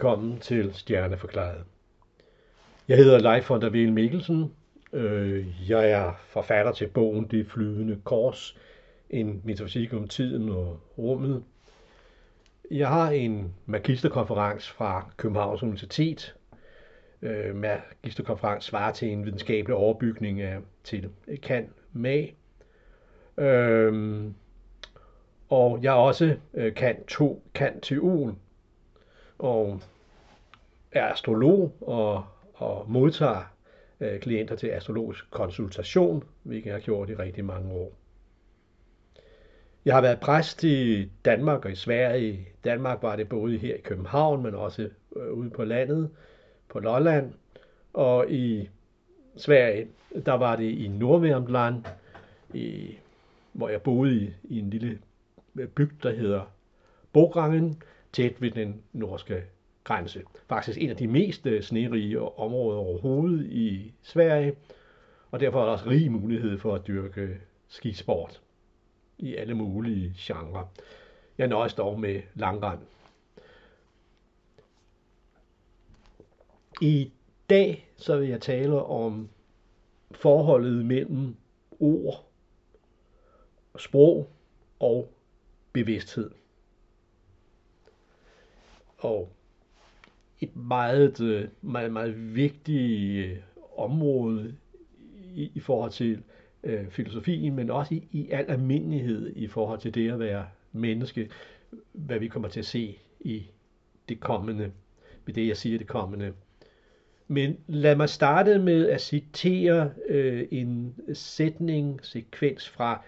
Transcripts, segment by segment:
Velkommen til Stjerneforklaret. Jeg hedder Leif von der Wiel Mikkelsen. Øh, jeg er forfatter til bogen Det flydende kors, en metafysik om tiden og rummet. Jeg har en magisterkonferens fra Københavns Universitet. Øh, magisterkonferens svarer til en videnskabelig overbygning af til kan med. Øh, og jeg også øh, kan to kan teol og er astrolog og, og modtager øh, klienter til astrologisk konsultation, hvilket jeg har gjort i rigtig mange år. Jeg har været præst i Danmark og i Sverige. I Danmark var det både her i København, men også øh, ude på landet, på Lolland. Og i Sverige, der var det i Nordværmland, i, hvor jeg boede i, i en lille øh, bygd, der hedder Bograngen, tæt ved den norske grænse. Faktisk en af de mest øh, snerige områder overhovedet i Sverige, og derfor er der også rig mulighed for at dyrke skisport i alle mulige genrer. Jeg nøjes dog med langrand. I dag så vil jeg tale om forholdet mellem ord, sprog og bevidsthed. Og et meget, øh, meget, meget vigtigt øh, område i, i forhold til øh, filosofien, men også i, i al almindelighed i forhold til det at være menneske, hvad vi kommer til at se i det kommende, ved det jeg siger det kommende. Men lad mig starte med at citere øh, en sætning, sekvens fra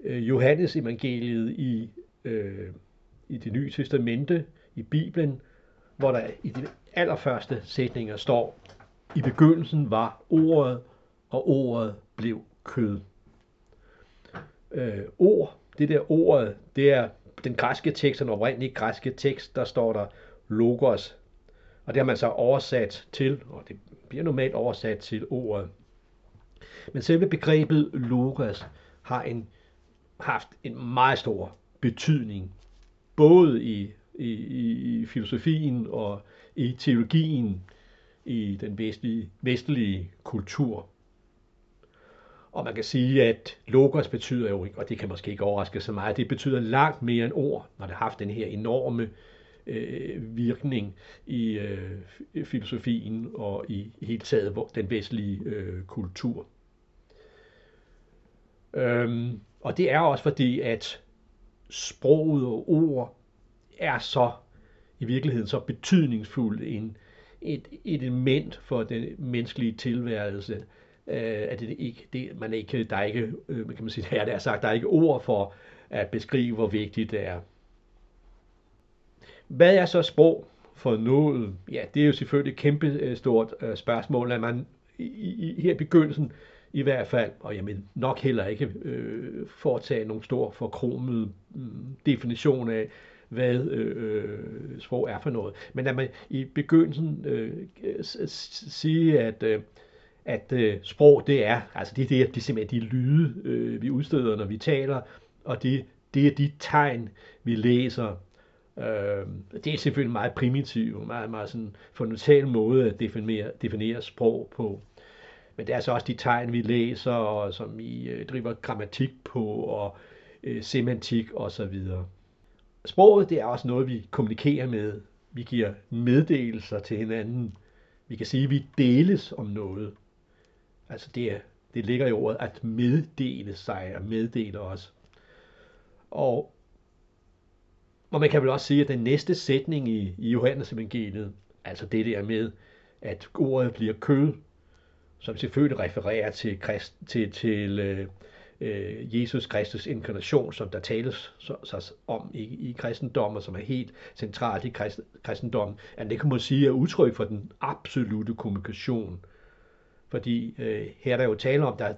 øh, Johannes evangeliet i, øh, i det nye testamente, i Bibelen, hvor der i de allerførste sætninger står, i begyndelsen var ordet, og ordet blev kød. Øh, ord, det der ordet, det er den græske tekst, den oprindelige græske tekst, der står der logos. Og det har man så oversat til, og det bliver normalt oversat til ordet. Men selve begrebet logos har en, haft en meget stor betydning, både i i, i filosofien og i teologien i den vestlige, vestlige kultur. Og man kan sige, at logos betyder jo ikke, og det kan måske ikke overraske så meget, det betyder langt mere end ord, når det har haft den her enorme øh, virkning i øh, filosofien og i, i hele taget den vestlige øh, kultur. Øhm, og det er også fordi, at sproget og ord er så i virkeligheden så betydningsfuld en, et, et element for den menneskelige tilværelse, øh, at det ikke, det, man ikke, der er ikke, øh, kan man sige, her der er sagt, der er ikke ord for at beskrive, hvor vigtigt det er. Hvad er så sprog for noget? Ja, det er jo selvfølgelig et kæmpe øh, stort øh, spørgsmål, at man i, i, her i begyndelsen i hvert fald, og jeg vil nok heller ikke øh, foretage nogen stor forkromet øh, definition af, hvad øh, øh, sprog er for noget. Men at man i begyndelsen øh, sige, at, øh, at øh, sprog det er, altså det, det, er, det er simpelthen de lyde, øh, vi udsteder, når vi taler, og det, det er de tegn, vi læser. Øh, det er selvfølgelig meget primitivt, meget, meget sådan fundamental måde at definere, definere sprog på. Men det er altså også de tegn, vi læser, og som vi øh, driver grammatik på, og øh, semantik osv. Sproget det er også noget, vi kommunikerer med. Vi giver meddelelser til hinanden. Vi kan sige, at vi deles om noget. Altså det, er, det ligger i ordet at meddele sig og meddele os. Og, og man kan vel også sige, at den næste sætning i, i Johannes evangeliet, altså det der med, at ordet bliver kød, som selvfølgelig refererer til, krist, til, til øh, øh, Jesus Kristus inkarnation, som der tales så, så om i, i kristendommen, som er helt centralt i krist, kristendommen, at det kan man sige er udtryk for den absolute kommunikation. Fordi øh, her er der jo tale om, der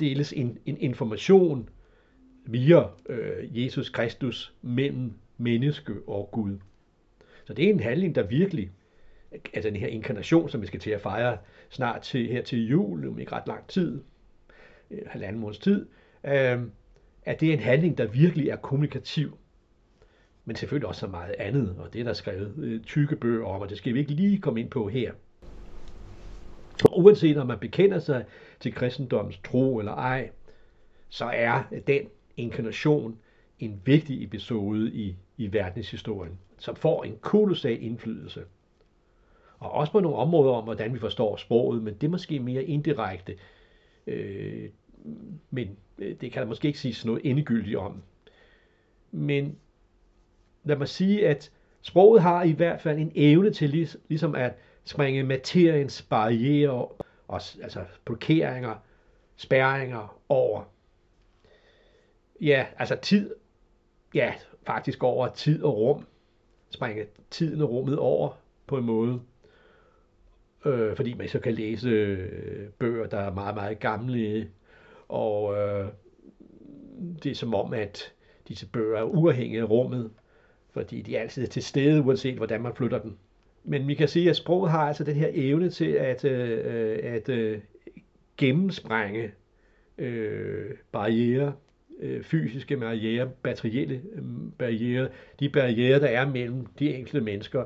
deles en, en information via øh, Jesus Kristus mellem menneske og Gud. Så det er en handling, der virkelig, altså den her inkarnation, som vi skal til at fejre snart til, her til jul, om ikke ret lang tid, Øh, halvanden måneds tid, øh, at det er en handling, der virkelig er kommunikativ. men selvfølgelig også så meget andet, og det er der skrevet øh, tykke bøger om, og det skal vi ikke lige komme ind på her. Og uanset om man bekender sig til kristendommens tro eller ej, så er den inkarnation en vigtig episode i, i verdenshistorien, som får en kolossal indflydelse. Og også på nogle områder om, hvordan vi forstår sproget, men det er måske mere indirekte. Øh, men øh, det kan der måske ikke sige noget endegyldigt om. Men lad mig sige, at sproget har i hvert fald en evne til ligesom at springe materiens barriere, og, altså blokeringer, spærringer over. Ja, altså tid, ja, faktisk over tid og rum. Springe tiden og rummet over på en måde. Øh, fordi man så kan læse øh, bøger, der er meget, meget gamle, og øh, det er som om, at disse bøger er uafhængige af rummet, fordi de er altid til stede, uanset hvordan man flytter dem. Men vi kan sige, at sproget har altså den her evne til at, øh, at øh, gennemsprænge øh, barriere, øh, fysiske barriere, materielle øh, barriere, de barriere, der er mellem de enkelte mennesker,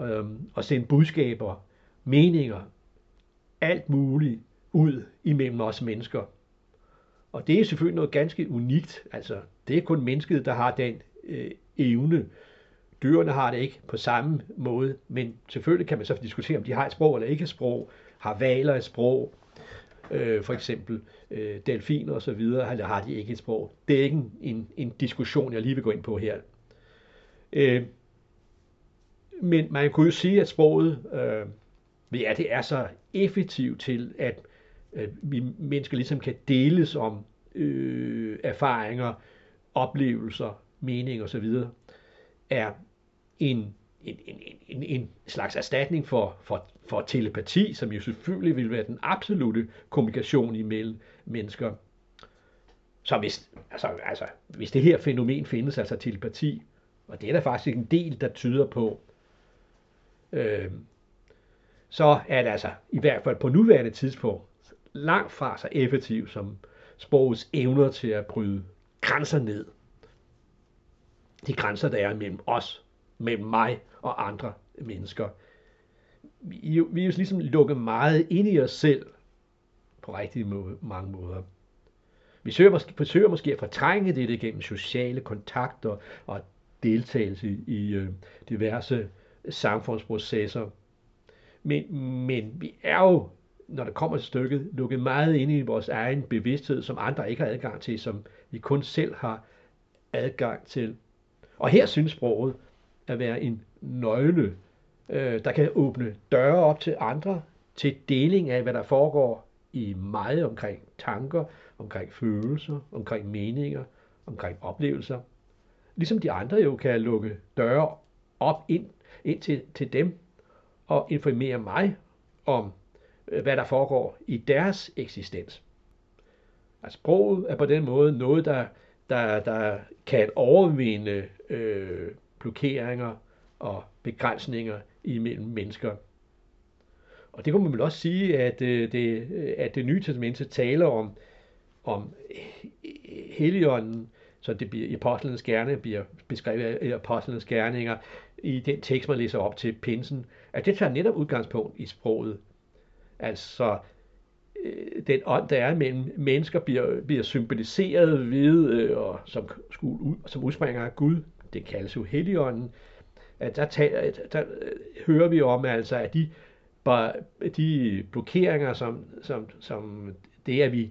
øh, og sende budskaber, meninger, alt muligt ud imellem os mennesker. Og det er selvfølgelig noget ganske unikt. Altså, det er kun mennesket, der har den øh, evne. Dyrene har det ikke på samme måde, men selvfølgelig kan man så diskutere, om de har et sprog eller ikke et sprog. Har valer et sprog? Øh, for eksempel øh, delfiner og så videre, eller har de ikke et sprog? Det er ikke en, en, en diskussion, jeg lige vil gå ind på her. Øh, men man kunne jo sige, at sproget, øh, ja, det er så effektivt til, at at vi mennesker ligesom kan deles om øh, erfaringer, oplevelser, mening osv., er en, en, en, en, en slags erstatning for, for, for telepati, som jo selvfølgelig vil være den absolute kommunikation imellem mennesker. Så hvis, altså, altså, hvis det her fænomen findes, altså telepati, og det er der faktisk en del, der tyder på, øh, så er det altså i hvert fald på nuværende tidspunkt langt fra så effektiv som sprogets evner til at bryde grænser ned. De grænser, der er mellem os, mellem mig og andre mennesker. Vi, vi er jo ligesom lukket meget ind i os selv på rigtig måde, mange måder. Vi søger måske, forsøger måske at fortrænge det gennem sociale kontakter og deltagelse i, øh, diverse samfundsprocesser. Men, men vi er jo når det kommer til stykket, lukket meget ind i vores egen bevidsthed, som andre ikke har adgang til, som vi kun selv har adgang til. Og her synes sproget at være en nøgle, øh, der kan åbne døre op til andre, til deling af, hvad der foregår i mig omkring tanker, omkring følelser, omkring meninger, omkring oplevelser. Ligesom de andre jo kan lukke døre op ind, ind til, til dem og informere mig om Øh, hvad der foregår i deres eksistens. Altså sproget er på den måde noget, der, der, der kan overvinde øh, blokeringer og begrænsninger imellem mennesker. Og det kunne man vel også sige, at, øh, det, øh, at det nye testamente taler om, om heligånden, så det bliver i apostlenes gerninger, bliver beskrevet i apostlenes gerninger, i den tekst, man læser op til pinsen, at det tager netop udgangspunkt i sproget. Altså, øh, den ånd, der er mellem mennesker, bliver, bliver symboliseret ved, øh, og som, som udspringer af Gud, det kaldes jo Helligånden, at der, taler, der øh, hører vi om, altså, at de, bare, de blokeringer, som, som, som det, at vi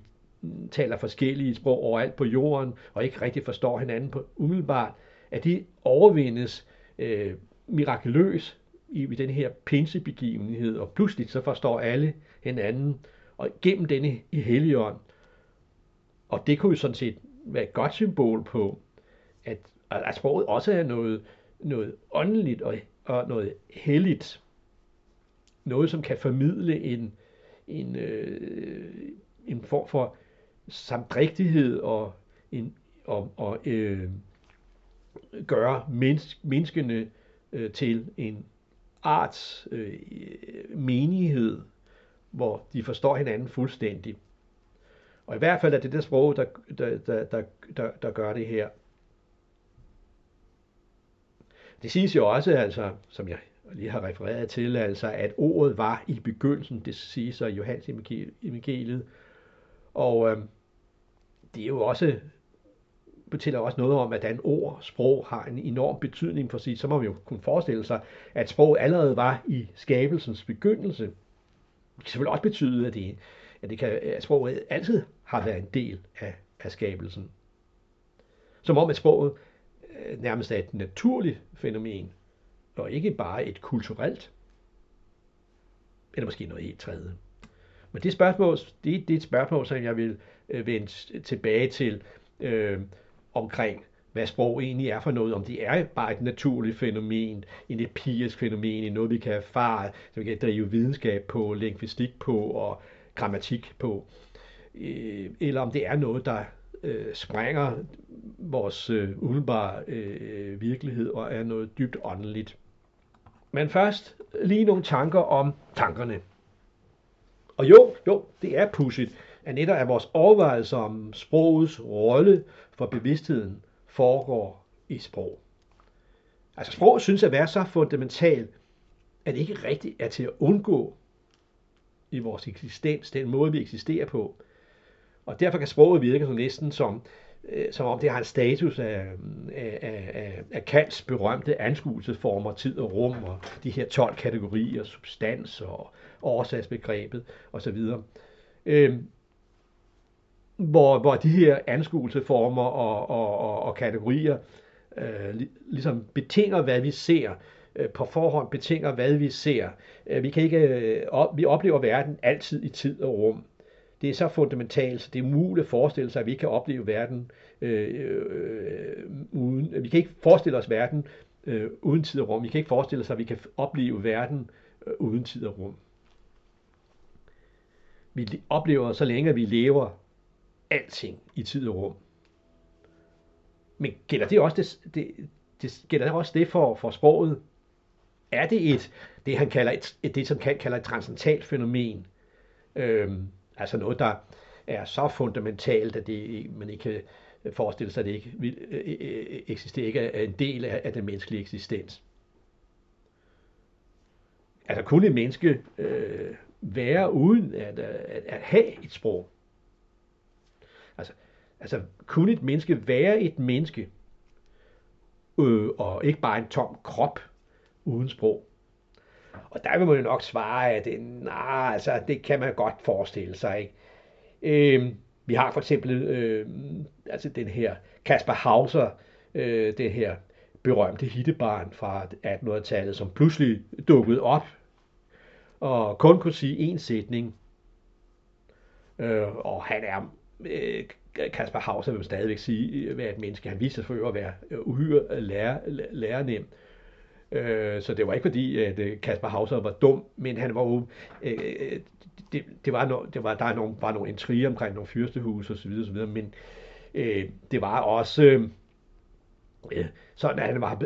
taler forskellige sprog overalt på jorden, og ikke rigtig forstår hinanden på umiddelbart, at de overvindes øh, mirakuløst i, i den her pinsebegivenhed, og pludselig så forstår alle hinanden, og gennem denne i Helligånd. Og det kunne jo sådan set være et godt symbol på, at, at sproget også er noget, noget åndeligt og, og noget helligt. Noget, som kan formidle en, en, øh, en form for samdrigtighed og, en, og, og øh, gøre menneskene øh, til en art øh, menighed, hvor de forstår hinanden fuldstændig. Og i hvert fald er det det sprog, der, der, der, der, der, der gør det her. Det siges jo også, altså, som jeg lige har refereret til, altså, at ordet var i begyndelsen, det siges så i Johannes evangeliet, og øh, det er jo også fortæller også noget om, hvordan ord, sprog har en enorm betydning for sig. Så må vi jo kunne forestille sig, at sprog allerede var i skabelsens begyndelse. Det kan selvfølgelig også betyde, at, det, at, det kan, at sproget altid har været en del af, af skabelsen. Som om, at sproget øh, nærmest er et naturligt fænomen, og ikke bare et kulturelt, eller måske noget helt tredje. Men det spørgsmål, det, det er et spørgsmål, som jeg vil øh, vende tilbage til øh, omkring, hvad sprog egentlig er for noget, om det er bare et naturligt fænomen, en empirisk fænomen, noget vi kan erfare, som vi kan drive videnskab på, lingvistik på og grammatik på, øh, eller om det er noget, der øh, sprænger vores øh, umiddelbare øh, virkelighed og er noget dybt åndeligt. Men først lige nogle tanker om tankerne. Og jo, jo, det er pudsigt, at netop af vores overvejelser om sprogets rolle for bevidstheden foregår i sprog. Altså sprog synes at være så fundamentalt, at det ikke rigtigt er til at undgå i vores eksistens, den måde vi eksisterer på. Og derfor kan sproget virke som næsten som, øh, som om det har en status af, af, af, af Kants berømte anskuelsesformer, tid og rum, og de her 12 kategorier, substans og årsagsbegrebet osv. Øh, hvor, hvor de her anskuelseformer og, og, og, og kategorier øh, ligesom betinger, hvad vi ser, øh, på forhånd betinger, hvad vi ser. Øh, vi, kan ikke, øh, op, vi oplever verden altid i tid og rum. Det er så fundamentalt, så det er umuligt at forestille sig, at vi kan opleve verden øh, øh, uden, vi kan ikke forestille os verden øh, uden tid og rum. Vi kan ikke forestille os, at vi kan opleve verden øh, uden tid og rum. Vi oplever, så længe vi lever, alting i tid og rum. Men gælder det også det, det, det, gælder det også det for, for sproget? Er det et, det han kalder et, et det som kan kalder et transcendentalt fænomen? Øhm, altså noget, der er så fundamentalt, at det, man ikke kan forestille sig, at det ikke vil, øh, øh, øh, eksisterer, ikke er en del af, af den menneskelige eksistens. Altså kunne et menneske øh, være uden at, at, at have et sprog? Altså, kunne et menneske være et menneske, øh, og ikke bare en tom krop uden sprog? Og der vil man jo nok svare, at det, nej, altså, det kan man godt forestille sig. Ikke? Øh, vi har for eksempel øh, altså den her Kasper Hauser, øh, det her berømte hittebarn fra 1800-tallet, som pludselig dukkede op og kun kunne sige én sætning. Øh, og han er øh, Kasper Hauser vil stadigvæk sige, at være et menneske. Han viste sig for at være øh, uhyre øh, lærer, lærernem. Øh, så det var ikke fordi, at Kasper Hauser var dum, men han var jo, det, det var, no, det var, der var nogle, var nogle intriger omkring nogle fyrstehus og så videre, så videre men det var også øh, sådan, at han var,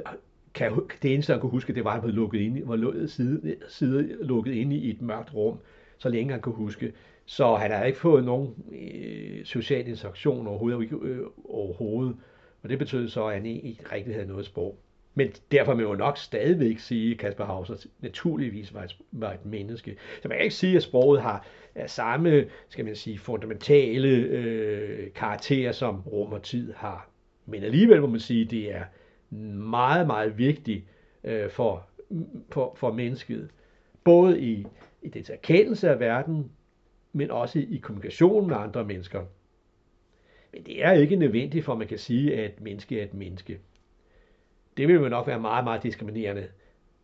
kan, det eneste, han kunne huske, det var, at han var lukket ind, var lukket, side, side, lukket ind i et mørkt rum, så længe han kunne huske. Så han har ikke fået nogen øh, social interaktion overhovedet, øh, overhovedet. Og det betød så, at han ikke rigtig havde noget sprog. Men derfor må man jo nok stadigvæk sige, at Kasper Hauser naturligvis var et, var et menneske. Så man kan ikke sige, at sproget har samme skal man sige, fundamentale øh, karakter, som rum og tid har. Men alligevel må man sige, at det er meget, meget vigtigt øh, for, for, for mennesket. Både i, i dets erkendelse af verden, men også i kommunikation med andre mennesker. Men det er ikke nødvendigt for, at man kan sige, at et menneske er et menneske. Det vil jo nok være meget, meget diskriminerende.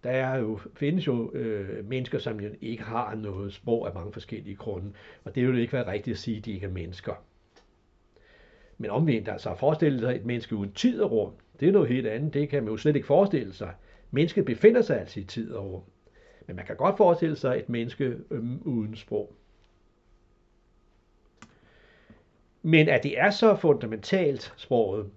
Der er jo, findes jo øh, mennesker, som jo ikke har noget sprog af mange forskellige grunde, og det vil jo ikke være rigtigt at sige, at de ikke er mennesker. Men omvendt, altså at forestille sig et menneske uden tid og rum, det er noget helt andet. Det kan man jo slet ikke forestille sig. Mennesket befinder sig altså i tid og rum. Men man kan godt forestille sig et menneske øhm, uden sprog. Men at det er så fundamentalt, sproget,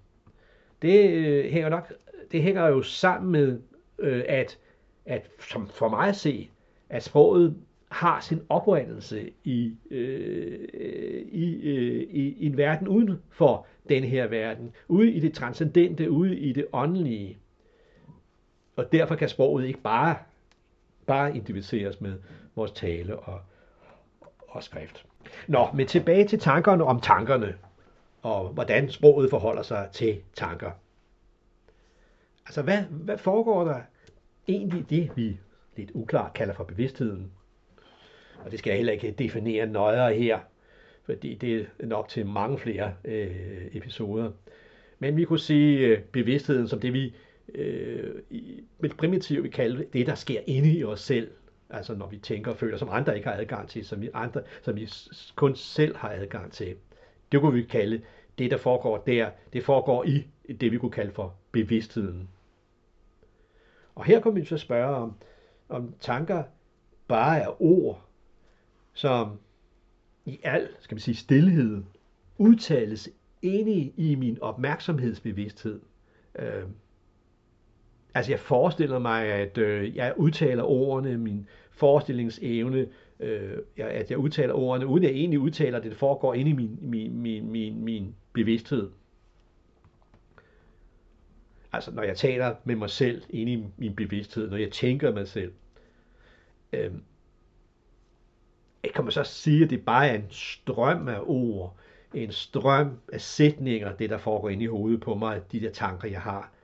det øh, hænger nok, det hænger jo sammen med, øh, at, at som for mig at se, at sproget har sin oprindelse i, øh, i, øh, i, i en verden uden for den her verden, ude i det transcendente, ude i det åndelige. og derfor kan sproget ikke bare, bare identificeres med vores tale og, og skrift. Nå, men tilbage til tankerne om tankerne, og hvordan sproget forholder sig til tanker. Altså, hvad, hvad foregår der egentlig det, vi lidt uklart kalder for bevidstheden? Og det skal jeg heller ikke definere nøjere her, fordi det er nok til mange flere øh, episoder. Men vi kunne sige øh, bevidstheden som det, vi øh, med primitivt vil kalde det, der sker inde i os selv. Altså når vi tænker og føler, som andre ikke har adgang til, som vi, andre, som vi kun selv har adgang til. Det kunne vi kalde det, der foregår der, det foregår i det, vi kunne kalde for bevidstheden. Og her kommer vi så spørge om, om tanker bare er ord, som i al, skal vi sige, stillhed udtales inde i min opmærksomhedsbevidsthed. Øh, altså jeg forestiller mig, at øh, jeg udtaler ordene, min forestillingsevne, øh, at jeg udtaler ordene, uden at jeg egentlig udtaler det, det foregår inde i min, min, min, min, min bevidsthed. Altså når jeg taler med mig selv inde i min bevidsthed, når jeg tænker mig selv. Øh, kan man så sige, at det bare er en strøm af ord, en strøm af sætninger, det der foregår inde i hovedet på mig, de der tanker, jeg har,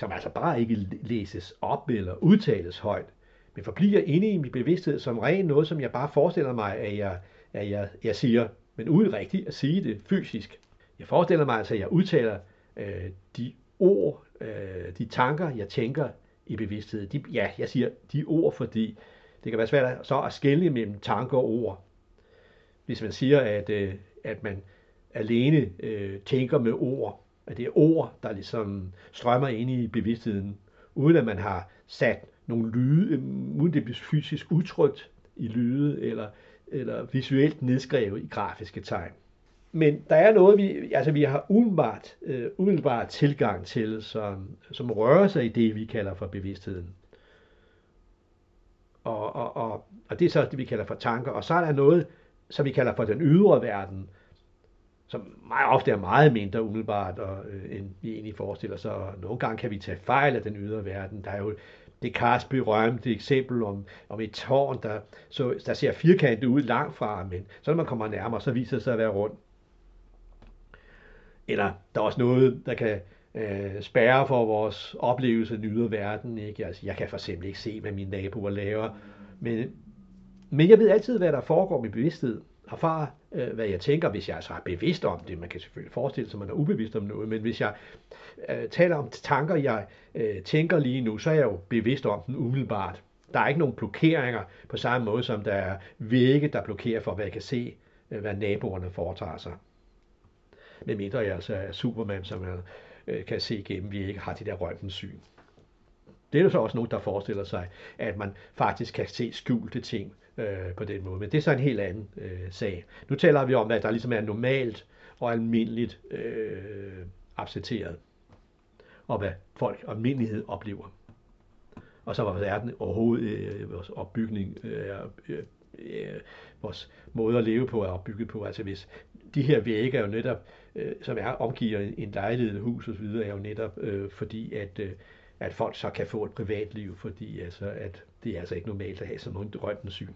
som altså bare ikke læses op eller udtales højt, men forbliver inde i min bevidsthed som ren noget, som jeg bare forestiller mig, at jeg, at jeg, jeg siger, men uden rigtigt at sige det fysisk. Jeg forestiller mig altså, at jeg udtaler øh, de ord, øh, de tanker, jeg tænker i bevidsthed. De, ja, jeg siger de ord, fordi det kan være svært at, så at skelne mellem tanker og ord. Hvis man siger, at, øh, at man alene øh, tænker med ord, at det er ord, der ligesom strømmer ind i bevidstheden, uden at man har sat nogle lyde, uden det bliver fysisk udtrykt i lyde, eller, eller visuelt nedskrevet i grafiske tegn. Men der er noget, vi, altså vi har umiddelbart, øh, umiddelbart tilgang til, som, som rører sig i det, vi kalder for bevidstheden. Og, og, og, og det er så det, vi kalder for tanker. Og så er der noget, som vi kalder for den ydre verden, som meget ofte er meget mindre umiddelbart, og, øh, end vi egentlig forestiller sig. Og nogle gange kan vi tage fejl af den ydre verden. Der er jo det Karsby berømte eksempel om, om et tårn, der, så, der ser firkantet ud langt fra, men så når man kommer nærmere, så viser det sig at være rundt. Eller der er også noget, der kan øh, spærre for vores oplevelse af den ydre verden. Ikke? Altså, jeg kan for eksempel ikke se, hvad mine naboer laver, men, men jeg ved altid, hvad der foregår med bevidsthed. Erfare, øh, hvad jeg tænker, hvis jeg altså er bevidst om det. Man kan selvfølgelig forestille sig, at man er ubevidst om noget, men hvis jeg øh, taler om tanker, jeg øh, tænker lige nu, så er jeg jo bevidst om den umiddelbart. Der er ikke nogen blokeringer på samme måde, som der er vægge, der blokerer for, hvad jeg kan se, øh, hvad naboerne foretager sig. Med mindre jeg altså er Superman, som jeg øh, kan se igennem, vi ikke har det der røntgensyn. Det er jo så også nogen, der forestiller sig, at man faktisk kan se skjulte ting øh, på den måde. Men det er så en helt anden øh, sag. Nu taler vi om, at der ligesom er normalt og almindeligt øh, accepteret, og hvad folk almindelighed oplever. Og så var verden overhovedet øh, vores opbygning, øh, øh, øh, vores måde at leve på er opbygget på. Altså hvis de her vægge er jo netop, øh, som er omgiver en lejlighed, et hus osv., er jo netop øh, fordi, at, øh, at folk så kan få et privatliv, fordi altså, at det er altså ikke normalt at have sådan noget røntgensyn.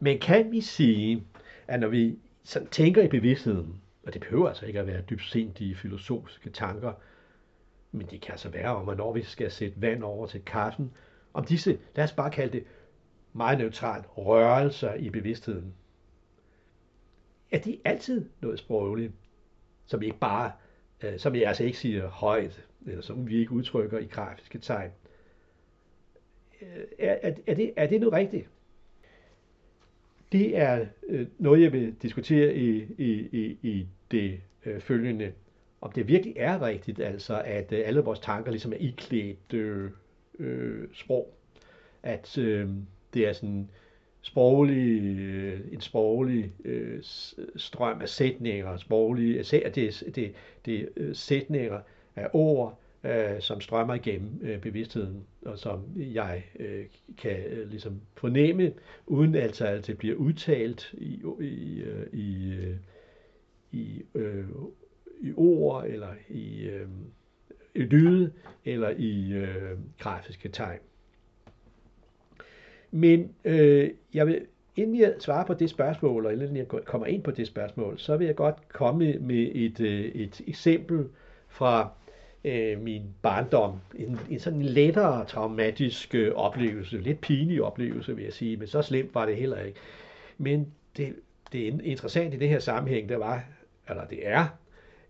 Men kan vi sige, at når vi sådan tænker i bevidstheden, og det behøver altså ikke at være dybsindige filosofiske tanker, men det kan altså være om, når vi skal sætte vand over til kaffen, om disse, lad os bare kalde det meget neutralt, rørelser i bevidstheden, er de altid noget sprogligt, som ikke bare, øh, som jeg altså ikke siger højt, eller som vi ikke udtrykker i grafiske tegn. Øh, er, er, er, det, er det nu rigtigt? Det er øh, noget, jeg vil diskutere i, i, i, i det øh, følgende. Om det virkelig er rigtigt, altså at øh, alle vores tanker ligesom er iklædt øh, øh, sprog. At øh, det er sådan sproglig, øh, en sproglig øh, strøm af sætninger, sproglige, det, det, det det sætninger af ord, øh, som strømmer igennem øh, bevidstheden, og som jeg øh, kan øh, ligesom fornemme, uden altså at det bliver udtalt i, i, øh, i, øh, i, øh, i ord eller i, øh, lyde eller i øh, grafiske tegn. Men øh, jeg vil, inden jeg svarer på det spørgsmål, eller inden jeg kommer ind på det spørgsmål, så vil jeg godt komme med et, øh, et eksempel fra øh, min barndom. En, en sådan lettere traumatisk øh, oplevelse, lidt pinlig oplevelse vil jeg sige, men så slemt var det heller ikke. Men det, det interessante i det her sammenhæng, det var, eller det er,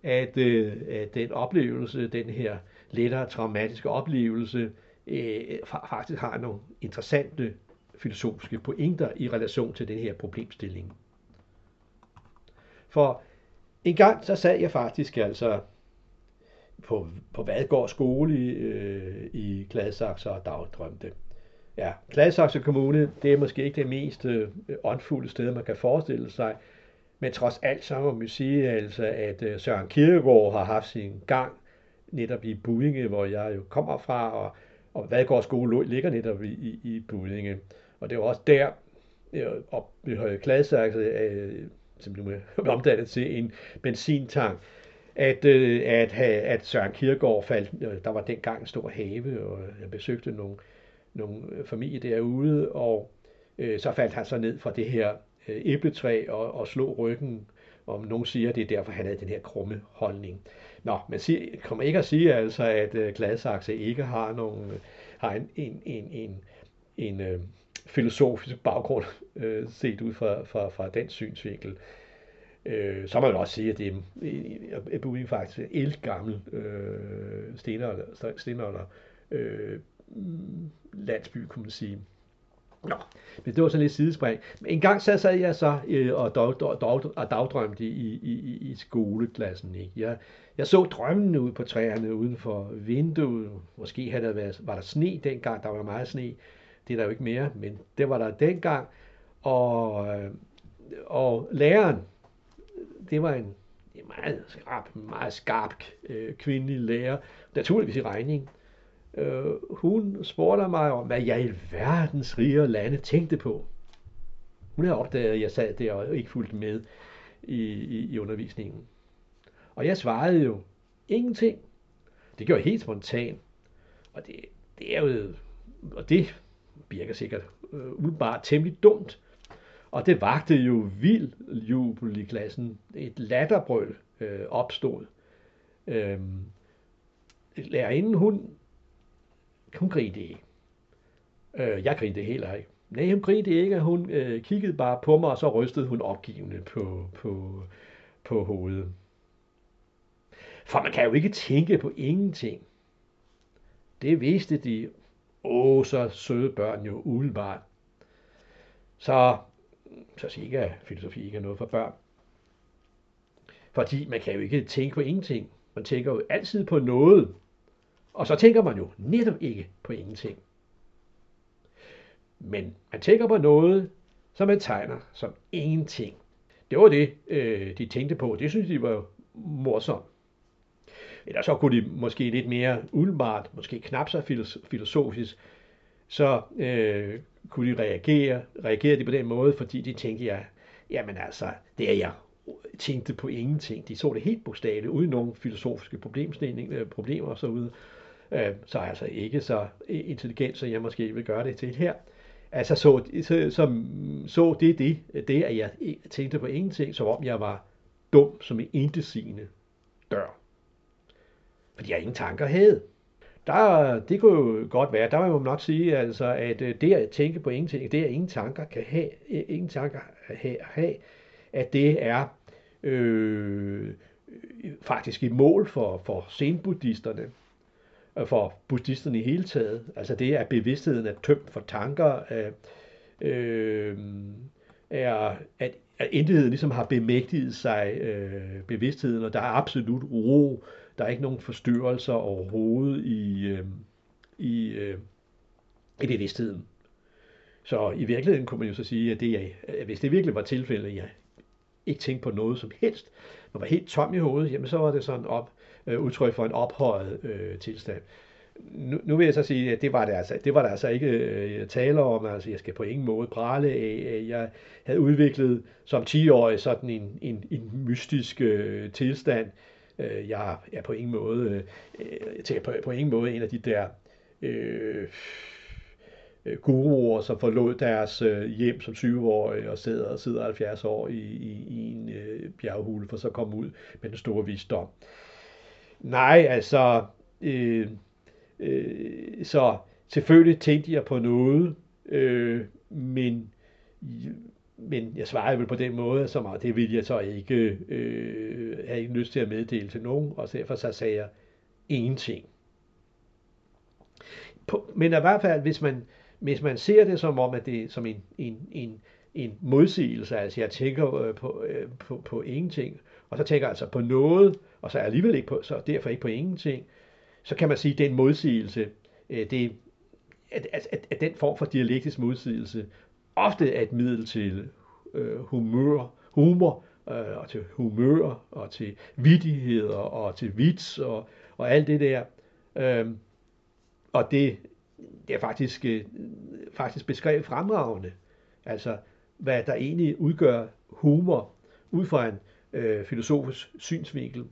at, øh, at den oplevelse, den her lettere traumatiske oplevelse, øh, faktisk har nogle interessante filosofiske pointer i relation til den her problemstilling. For en gang så sad jeg faktisk altså på, på Vadgård skole i, øh, i Gladsaxe og dagdrømte. Ja, Gladsaxe Kommune, det er måske ikke det mest øh, åndfulde sted, man kan forestille sig, men trods alt så må man sige, altså, at øh, Søren Kierkegaard har haft sin gang netop i Budinge, hvor jeg jo kommer fra, og, og Vadgård skole ligger netop i, i, i Budinge. Og det var også der, øh, op i Høje Gladsaxe, øh, som nu er omdannet til en benzintank, at, øh, at, at Søren Kierkegaard faldt, øh, der var dengang en stor have, og jeg besøgte nogle, nogle øh, familie derude, og øh, så faldt han så ned fra det her øh, æbletræ og, og slog ryggen, om nogen siger, at det er derfor, han havde den her krumme holdning. Nå, man siger, kommer ikke at sige altså, at øh, Gladsaxe ikke har, nogen, øh, har en, en, en, en, en øh, filosofisk baggrund øh, set ud fra, fra, fra den synsvinkel. Øh, så må man også sige, at det er, er Buing faktisk en gammel øh, stenalder, stenalder øh, landsby, kunne man sige. Nå, men det var sådan lidt sidespring. Men en gang så sad jeg så øh, og, dog, dog, dog, og dagdrømte i, i, i skoleklassen. Ikke? Jeg, jeg så drømmene ud på træerne uden for vinduet. Måske havde der været, var der sne dengang, der var meget sne. Det er der jo ikke mere, men det var der dengang. Og, øh, og læreren, det var en, en meget skarp, meget skarp øh, kvindelig lærer, naturligvis i regning. Øh, hun spurgte mig om, hvad jeg i verdens rige lande tænkte på. Hun havde opdaget, at jeg sad der og ikke fulgte med i, i, i undervisningen. Og jeg svarede jo ingenting. Det gjorde jeg helt spontant. Og det, det er jo, og det virker sikkert øh, umiddelbart temmelig dumt. Og det vagte jo vild jubel i klassen. Et latterbrøl øh, opstod. Øh, lærerinden, hun, hun grinte ikke. Øh, jeg grinte heller ikke. Nej, hun grinte ikke. Hun øh, kiggede bare på mig, og så rystede hun opgivende på, på, på hovedet. For man kan jo ikke tænke på ingenting. Det vidste de Åh, så søde børn jo umiddelbart. Så, så siger ikke, at filosofi ikke er noget for børn. Fordi man kan jo ikke tænke på ingenting. Man tænker jo altid på noget. Og så tænker man jo netop ikke på ingenting. Men man tænker på noget, som man tegner som ingenting. Det var det, øh, de tænkte på. Det synes de var morsomt. Eller så kunne de måske lidt mere umiddelbart, måske knap så filosofisk, så øh, kunne de reagere, reagerede de på den måde, fordi de tænkte, ja, jamen altså, det er jeg tænkte på ingenting. De så det helt bogstaveligt, uden nogen filosofiske problemstillinger, øh, problemer og så videre. Øh, så altså ikke så intelligent, som jeg måske vil gøre det til her. Altså så, så, så, så det, det, det, at jeg tænkte på ingenting, som om jeg var dum som en indesigende dør fordi jeg ingen tanker havde. Der, det kunne jo godt være, der vil man nok sige, altså, at øh, det at tænke på ingenting, det at ingen tanker kan have, øh, ingen tanker have, have at det er øh, øh faktisk et mål for, for senbuddhisterne, for buddhisterne i hele taget. Altså det er bevidstheden er tømt for tanker, øh, er, at, at intetheden ligesom har bemægtiget sig øh, bevidstheden, og der er absolut ro, der er ikke nogen forstyrrelser overhovedet i, øh, i, øh, i bevidstheden. Så i virkeligheden kunne man jo så sige, at, det, at hvis det virkelig var tilfældet, at jeg ikke tænkte på noget som helst, man var helt tom i hovedet, jamen så var det sådan op, øh, udtryk for en ophøjet øh, tilstand. Nu, nu vil jeg så sige, at det var det altså, det var der altså ikke øh, tale om. Altså, jeg skal på ingen måde prale af, at jeg havde udviklet som 10-årig sådan en, en, en mystisk øh, tilstand, Øh, jeg er på ingen måde, øh, jeg på, på ingen måde en af de der øh, øh guruer, som forlod deres øh, hjem som 20-årige og sidder, sidder 70 år i, i, i en øh, bjerghule, for så at komme ud med den store visdom. Nej, altså, øh, øh, så selvfølgelig tænkte jeg på noget, øh, men men jeg svarede vel på den måde, som det ville jeg så ikke øh, have ikke lyst til at meddele til nogen, og derfor så sagde jeg ingenting. På, men i hvert fald, hvis man, hvis man ser det som om, at det er som en, en, en, en modsigelse, altså jeg tænker øh, på, øh, på, på ingenting, og så tænker jeg altså på noget, og så alligevel ikke på, så derfor ikke på ingenting, så kan man sige, at den modsigelse, øh, det, at, at, at, at den form for dialektisk modsigelse ofte er et middel til øh, humør, humor, øh, og til humør, og til vidigheder, og til vits, og, og alt det der. Øh, og det, det er faktisk, øh, faktisk beskrevet fremragende. Altså, hvad der egentlig udgør humor, ud fra en øh, filosofisk synsvinkel,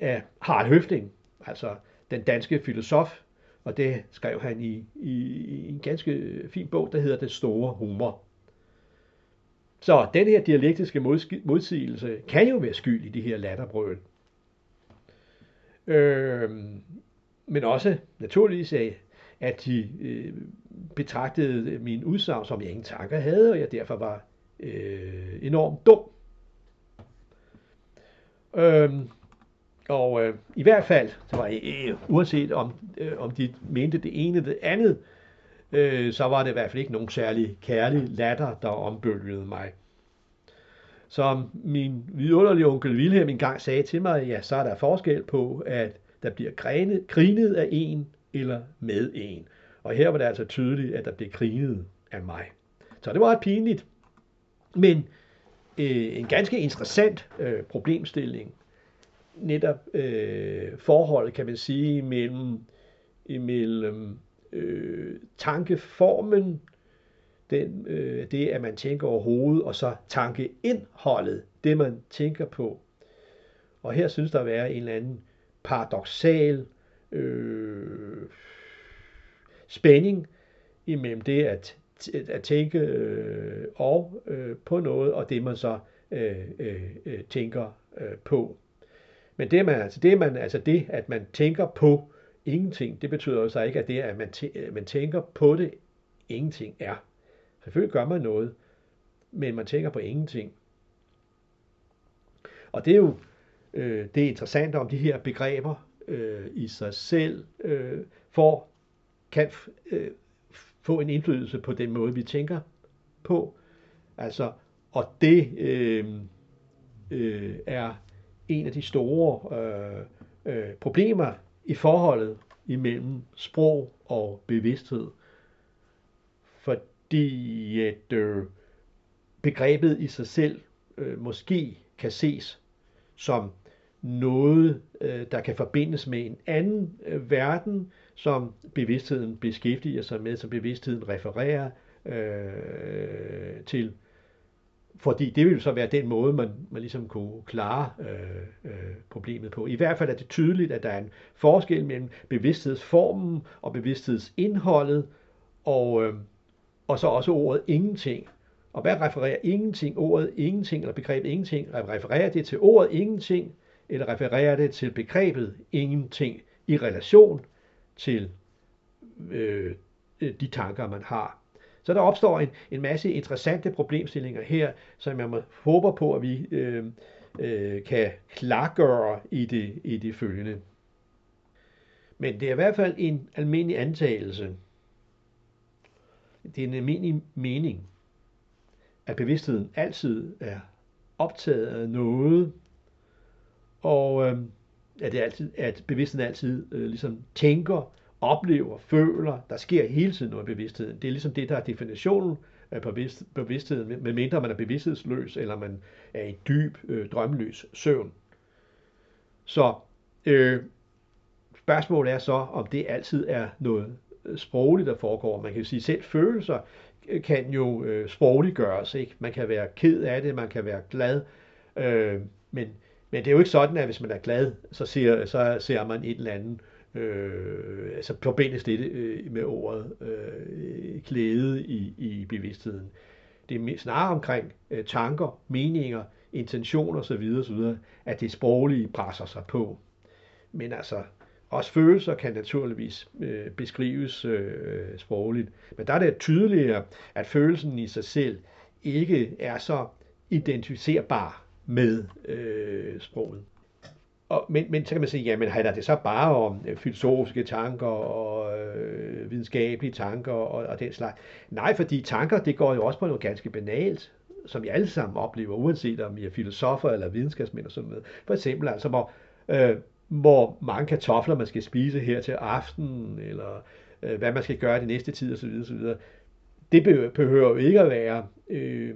af Harald Høfting, altså den danske filosof, og det skrev han i, i, i en ganske fin bog, der hedder Det store humor. Så den her dialektiske modsigelse kan jo være skyld i de her latterbrøl. Øh, men også naturligvis af, at de øh, betragtede min udsagn, som jeg ingen tanker havde, og jeg derfor var øh, enormt dum. Øh, og øh, i hvert fald, så var øh, uanset om, øh, om de mente det ene eller det andet, øh, så var det i hvert fald ikke nogen særlig kærlig latter, der ombølgede mig. Som min vidunderlige onkel Wilhelm engang sagde til mig, ja, så er der forskel på, at der bliver grinet, grinet af en eller med en. Og her var det altså tydeligt, at der blev grinet af mig. Så det var ret pinligt. Men øh, en ganske interessant øh, problemstilling. Netop øh, forholdet, kan man sige, mellem, mellem øh, tankeformen, den, øh, det, at man tænker over hovedet, og så tankeindholdet, det man tænker på. Og her synes der at være en eller anden paradoxal øh, spænding imellem det at, at tænke øh, og øh, på noget, og det man så øh, øh, øh, tænker øh, på. Men det, man, altså det, man, altså det, at man tænker på ingenting, det betyder jo så ikke, at det, at man, tæ- man tænker på det, ingenting er. Selvfølgelig gør man noget, men man tænker på ingenting. Og det er jo øh, det er interessant om de her begreber øh, i sig selv øh, får, kan øh, få en indflydelse på den måde, vi tænker på. Altså, og det øh, øh, er en af de store øh, øh, problemer i forholdet imellem sprog og bevidsthed. Fordi at øh, begrebet i sig selv øh, måske kan ses som noget, øh, der kan forbindes med en anden øh, verden, som bevidstheden beskæftiger sig med, som bevidstheden refererer øh, til. Fordi det vil så være den måde, man, man ligesom kunne klare øh, øh, problemet på. I hvert fald er det tydeligt, at der er en forskel mellem bevidsthedsformen og bevidsthedsindholdet, og, øh, og så også ordet ingenting. Og hvad refererer ingenting? Ordet ingenting, eller begrebet ingenting, refererer det til ordet ingenting, eller refererer det til begrebet ingenting i relation til øh, de tanker, man har. Så der opstår en, en masse interessante problemstillinger her, som jeg håber på, at vi øh, øh, kan klargøre i det, i det følgende. Men det er i hvert fald en almindelig antagelse. Det er en almindelig mening, at bevidstheden altid er optaget af noget, og øh, at, det altid, at bevidstheden altid øh, ligesom tænker, oplever, føler, der sker hele tiden noget i bevidstheden. Det er ligesom det, der er definitionen af bevidst, bevidstheden, medmindre man er bevidsthedsløs, eller man er i dyb, øh, drømmeløs søvn. Så øh, spørgsmålet er så, om det altid er noget øh, sprogligt, der foregår. Man kan sige, selv følelser øh, kan jo øh, sprogligt gøres. Ikke? Man kan være ked af det, man kan være glad, øh, men Men det er jo ikke sådan, at hvis man er glad, så ser, så ser man et eller andet, øh, øh, altså forbindes lidt øh, med ordet øh, glæde i, i bevidstheden. Det er snarere omkring øh, tanker, meninger, intentioner osv., osv., at det sproglige presser sig på. Men altså, også følelser kan naturligvis øh, beskrives øh, sprogligt. Men der er det tydeligere, at følelsen i sig selv ikke er så identificerbar med øh, sproget. Og, men, men så kan man sige, jamen handler det så bare om øh, filosofiske tanker og øh, videnskabelige tanker og, og den slags? Nej, fordi tanker, det går jo også på noget ganske banalt, som vi alle sammen oplever, uanset om vi er filosofer eller videnskabsmænd og sådan noget. For eksempel altså, hvor, øh, hvor mange kartofler man skal spise her til aften, eller øh, hvad man skal gøre det næste tid osv. osv. Det behøver jo ikke at være øh,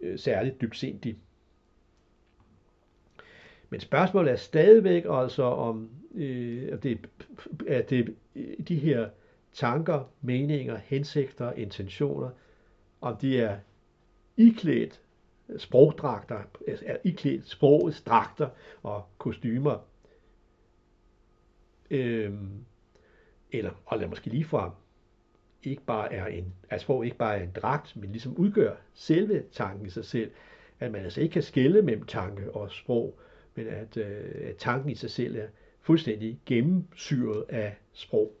øh, særligt dybsindigt. Men spørgsmålet er stadigvæk altså om, øh, at, det, at det, de her tanker, meninger, hensigter, intentioner, om de er iklædt sprogdragter, er iklædt sprogets dragter og kostymer, Øhm, eller, og lad måske lige frem, ikke bare er en, at sprog ikke bare er en dragt, men ligesom udgør selve tanken i sig selv, at man altså ikke kan skille mellem tanke og sprog, men at, øh, at tanken i sig selv er fuldstændig gennemsyret af sprog.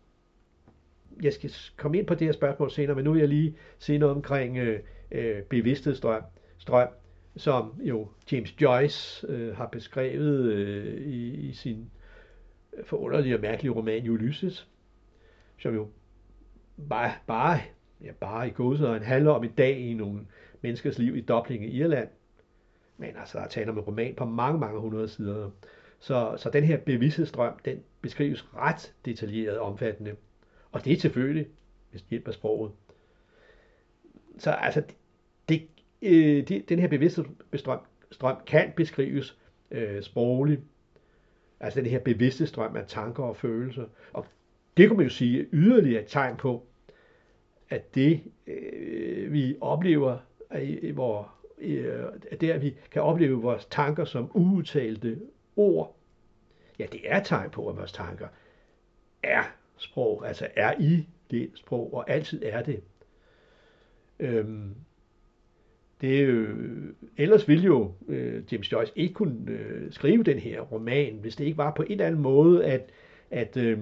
Jeg skal komme ind på det her spørgsmål senere, men nu vil jeg lige sige noget omkring øh, øh, bevidsthedsstrøm, strøm, som jo James Joyce øh, har beskrevet øh, i, i sin forunderlige og mærkelige roman Ulysses, som jo bare, bare, ja, bare i gåsøjne handler om en dag i nogle menneskers liv i Dublin i Irland, men altså, der er tale om en roman på mange, mange hundrede sider. Så, så den her bevidsthedsstrøm, den beskrives ret detaljeret og omfattende. Og det er selvfølgelig, hvis det hjælper sproget. Så altså, det, øh, det, den her bevidsthedsstrøm strøm kan beskrives øh, sprogligt. Altså den her bevidste strøm af tanker og følelser. Og det kunne man jo sige yderligere et tegn på, at det øh, vi oplever, i, i vores øh, der vi kan opleve vores tanker som uudtalte ord, ja, det er tegn på, at vores tanker er sprog, altså er i det sprog, og altid er det. Øhm, det er jo, ellers ville jo øh, James Joyce ikke kunne øh, skrive den her roman, hvis det ikke var på en eller anden måde, at, at øh,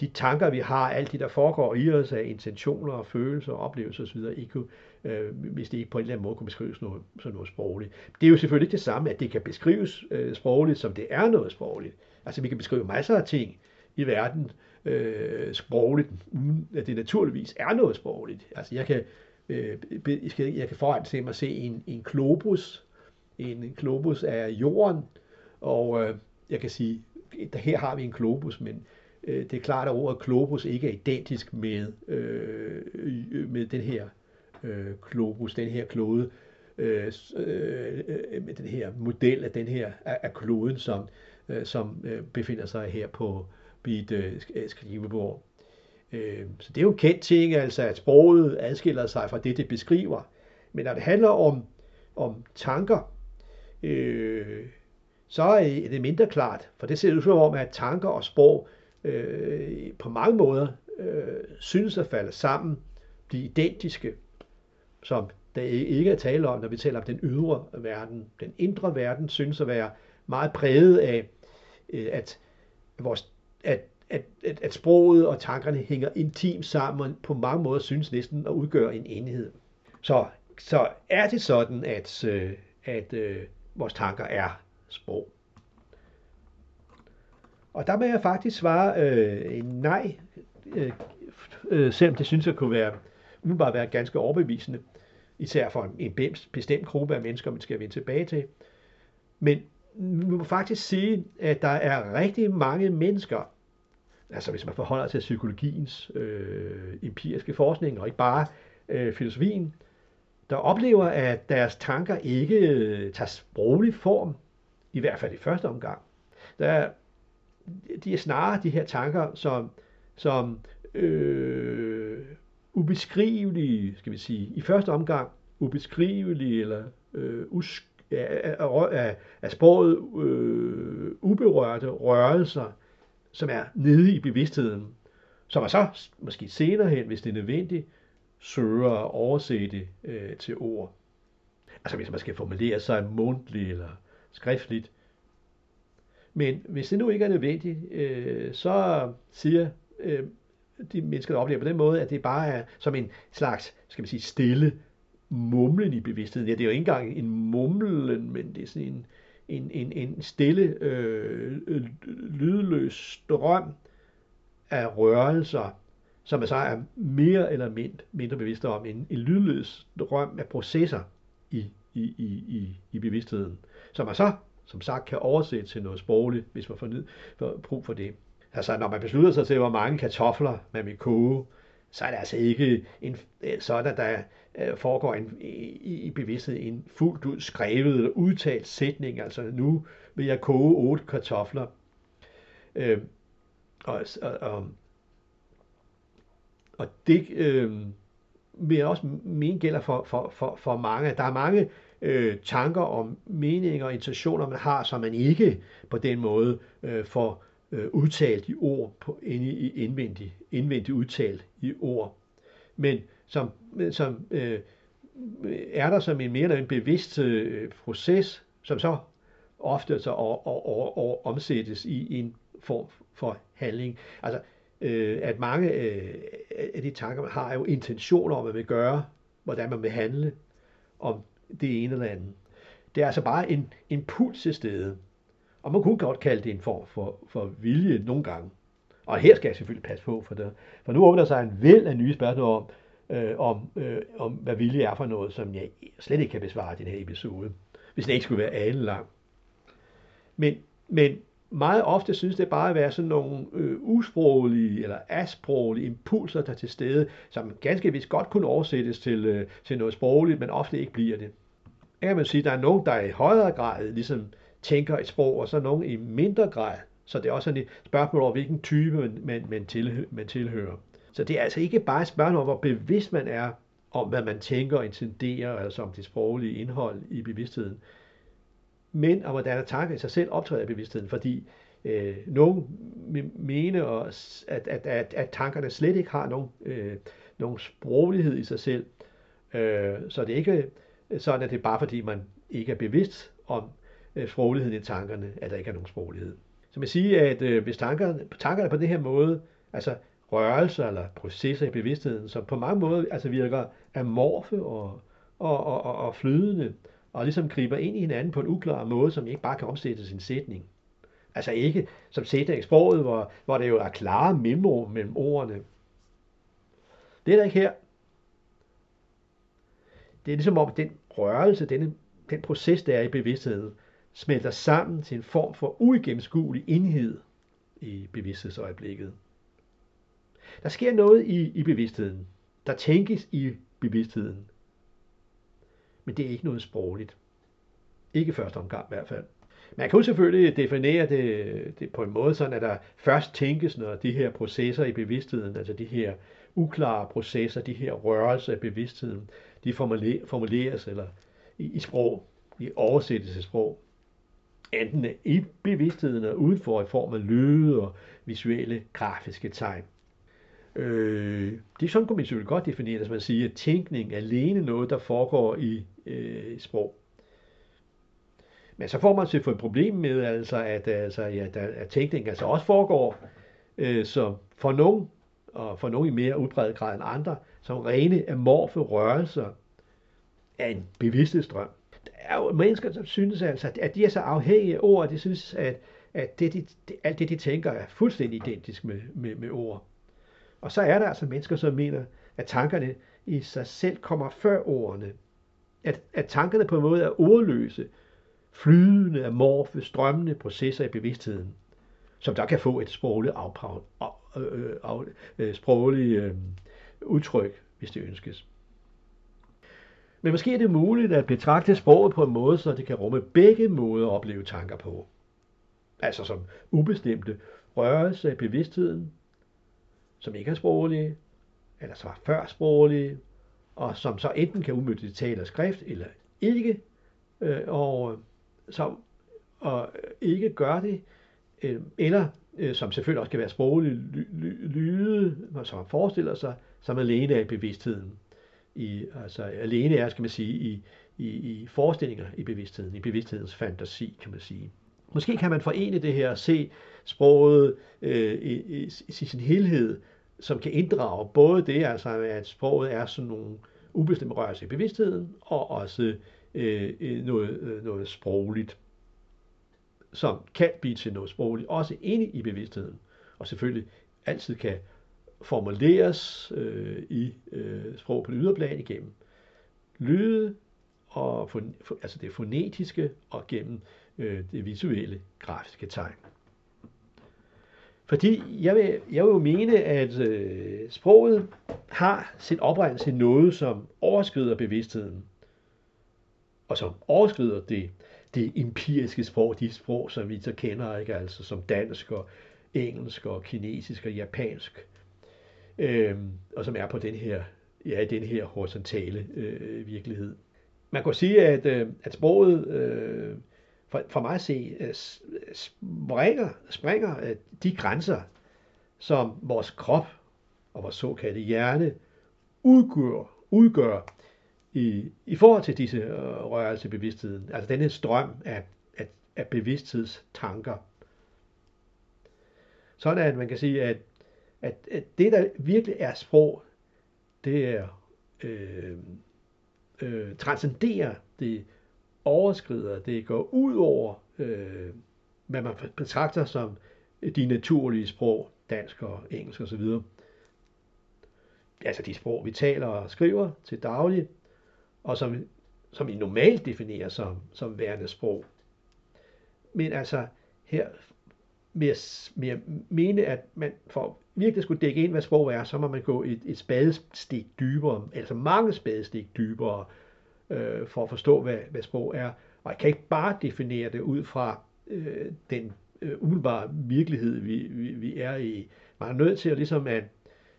de tanker, vi har, alt det, der foregår i os af intentioner og følelser og oplevelser osv., ikke kunne, øh, hvis det ikke på en eller anden måde kunne beskrives noget, som noget sprogligt. Det er jo selvfølgelig ikke det samme, at det kan beskrives øh, sprogligt, som det er noget sprogligt. Altså vi kan beskrive masser af ting i verden øh, sprogligt, uden at det naturligvis er noget sprogligt. Altså jeg kan, øh, jeg kan foran se mig se en, en globus, en globus af jorden, og øh, jeg kan sige, her har vi en globus, men øh, det er klart, at ordet globus ikke er identisk med, øh, med den her øh, globus, den her klode, øh, øh, med den her model af den her af, af kloden, som, øh, som øh, befinder sig her på mit øh, øh, skrivebord. Øh, så det er jo en kendt ting, altså at sproget adskiller sig fra det, det beskriver. Men når det handler om, om tanker, øh, så er det mindre klart, for det ser ud som om, at tanker og sprog øh, på mange måder øh, synes at falde sammen, blive identiske som der ikke er tale om, når vi taler om den ydre verden. Den indre verden synes at være meget præget af, øh, at, vores, at, at, at, at sproget og tankerne hænger intimt sammen, og på mange måder synes næsten at udgøre en enhed. Så, så er det sådan, at, øh, at at vores tanker er sprog. Og der må jeg faktisk svare øh, nej, øh, øh, selvom det synes jeg kunne være umiddelbart være ganske overbevisende især for en, en bestemt gruppe af mennesker, man skal vende tilbage til. Men vi må faktisk sige, at der er rigtig mange mennesker, altså hvis man forholder sig til psykologiens øh, empiriske forskning, og ikke bare øh, filosofien, der oplever, at deres tanker ikke øh, tager sproglig form, i hvert fald i første omgang. Der de er snarere de her tanker, som, som øh, ubeskrivelige, skal vi sige, i første omgang ubeskrivelige eller øh, usk, af, af, af sproget øh, uberørte rørelser, som er nede i bevidstheden, som man så måske senere hen, hvis det er nødvendigt, søger at oversætte øh, til ord. Altså hvis man skal formulere sig mundtligt eller skriftligt. Men hvis det nu ikke er nødvendigt, øh, så siger øh, de mennesker, der oplever på den måde, at det bare er som en slags, skal man sige, stille mumlen i bevidstheden. Ja, det er jo ikke engang en mumlen, men det er sådan en, en, en, en stille, øh, lydløs strøm af rørelser, som man så er mere eller mindre, mindre bevidste om. En, en lydløs strøm af processer i, i, i, i, i bevidstheden, som man så, som sagt, kan oversætte til noget sprogligt, hvis man får, ned, for brug for det. Altså, når man beslutter sig til, hvor mange kartofler man vil koge, så er det altså ikke en, øh, sådan, der øh, foregår en, i, i bevidsthed en fuldt ud skrevet eller udtalt sætning. Altså, nu vil jeg koge otte kartofler. Øh, og, og, og, og det øh, vil jeg også mene gælder for, for, for, for mange. Der er mange øh, tanker om meninger og intentioner, man har, som man ikke på den måde øh, får øh, udtalt i ord, på, inde i indvendigt, indvendigt udtalt i ord, men som, som øh, er der som en mere eller en bevidst øh, proces, som så ofte så og, og, og, og omsættes i en form for handling. Altså, øh, at mange øh, af de tanker, man har, er jo intentioner om, hvad man vil gøre, hvordan man vil handle om det ene eller andet. Det er altså bare en impuls til stede. Og man kunne godt kalde det en form for, for vilje nogle gange. Og her skal jeg selvfølgelig passe på, for, det, for nu åbner sig en væld af nye spørgsmål om, øh, om, øh, om, hvad vilje er for noget, som jeg slet ikke kan besvare i den her episode, hvis det ikke skulle være alle lang. Men, men meget ofte synes det bare at være sådan nogle øh, usproglige eller asproglige impulser, der er til stede, som ganske vist godt kunne oversættes til, øh, til noget sprogligt, men ofte ikke bliver det. Jeg kan man sige, at der er nogen, der i højere grad ligesom tænker et sprog, og så nogen i mindre grad. Så det er også sådan et spørgsmål over, hvilken type man, man, man, tilhører, man tilhører. Så det er altså ikke bare et spørgsmål om, hvor bevidst man er om, hvad man tænker og intenderer, altså om det sproglige indhold i bevidstheden, men om hvordan tanker i sig selv optræder i bevidstheden, fordi øh, nogen mener, at, at, at, at tankerne slet ikke har nogen, øh, nogen sproglighed i sig selv, øh, så det er ikke sådan, at det er bare fordi, man ikke er bevidst om øh, sprogligheden i tankerne, at der ikke er nogen sproglighed. Så man siger, at øh, hvis tankerne, tankerne på den her måde, altså rørelser eller processer i bevidstheden, som på mange måder altså virker amorfe og, og, og, og, og flydende, og ligesom griber ind i hinanden på en uklar måde, som ikke bare kan omsættes i en sætning. Altså ikke som sætning i sproget, hvor, hvor det jo er klare mellemrum mellem ordene. Det er der ikke her. Det er ligesom om den rørelse, denne, den proces, der er i bevidstheden, smelter sammen til en form for uigennemskuelig enhed i bevidsthedsøjeblikket. Der sker noget i, i bevidstheden. Der tænkes i bevidstheden. Men det er ikke noget sprogligt. Ikke første omgang i hvert fald. Man kan jo selvfølgelig definere det, det på en måde, sådan at der først tænkes, når de her processer i bevidstheden, altså de her uklare processer, de her rørelser i bevidstheden, de formuleres eller i, i sprog, i oversættelsesprog enten i bevidstheden eller udenfor i form af lyde og visuelle grafiske tegn. Øh, det er sådan, kunne man selvfølgelig godt definere det, man siger, at tænkning er alene noget, der foregår i øh, sprog. Men så får man til et problem med, altså, at, altså, ja, der, at tænkning altså også foregår øh, så for nogen, og for nogen i mere udbredt grad end andre, som rene amorfe rørelser af en bevidsthedsstrøm er jo mennesker, som synes altså, at de er så afhængige af ord, de synes, at, at det, de, det, alt det, de tænker, er fuldstændig identisk med, med, med ord. Og så er der altså mennesker, som mener, at tankerne i sig selv kommer før ordene. At, at tankerne på en måde er ordløse, flydende, amorfe, strømmende processer i bevidstheden, som der kan få et sprogligt, afprav, af, øh, af, øh, sprogligt øh, udtryk, hvis det ønskes. Men måske er det muligt at betragte sproget på en måde, så det kan rumme begge måder at opleve tanker på. Altså som ubestemte rørelse af bevidstheden, som ikke er sproglige, eller som er før sproglige, og som så enten kan udmønte i tale og skrift, eller ikke øh, og øh, som og ikke gør det, øh, eller øh, som selvfølgelig også kan være sproglige lyde, som man forestiller sig, som alene er i bevidstheden. I, altså alene er, skal man sige, i, i, i forestillinger i bevidstheden, i bevidsthedens fantasi, kan man sige. Måske kan man forene det her, se sproget øh, i, i, i sin helhed, som kan inddrage både det, altså at sproget er sådan nogle ubestemte rørelser i bevidstheden, og også øh, øh noget, øh, noget sprogligt, som kan blive til noget sprogligt, også inde i bevidstheden, og selvfølgelig altid kan formuleres øh, i øh, sprog på det yderplan igennem lyde, og fon, altså det fonetiske, og gennem øh, det visuelle grafiske tegn. Fordi jeg vil, jeg vil jo mene, at øh, sproget har sin oprindelse i noget, som overskrider bevidstheden, og som overskrider det, det empiriske sprog, de sprog, som vi så kender, ikke? altså som dansk og engelsk og kinesisk og japansk, øh, og som er på den her, ja, den her horisontale øh, virkelighed. Man kan sige, at, øh, at sproget øh, for, for mig at se øh, øh springer, springer øh, de grænser, som vores krop og vores såkaldte hjerne udgør, udgør i, i forhold til disse øh, rørelser i bevidstheden. Altså denne strøm af, af, af bevidsthedstanker. Sådan at man kan sige, at, at, at det, der virkelig er sprog, det er øh, øh, transcenderer det overskrider, det går ud over, øh, hvad man betragter som de naturlige sprog, dansk og engelsk osv. Altså de sprog, vi taler og skriver til daglig, og som, som vi normalt definerer som, som værende sprog. Men altså her med at, med at mene, at man for virkelig skulle dække ind, hvad sprog er, så må man gå et, et spadestik dybere, altså mange spadestik dybere, øh, for at forstå, hvad, hvad sprog er. Og jeg kan ikke bare definere det ud fra øh, den øh, umiddelbare virkelighed, vi, vi, vi er i. Man er nødt til at, ligesom at,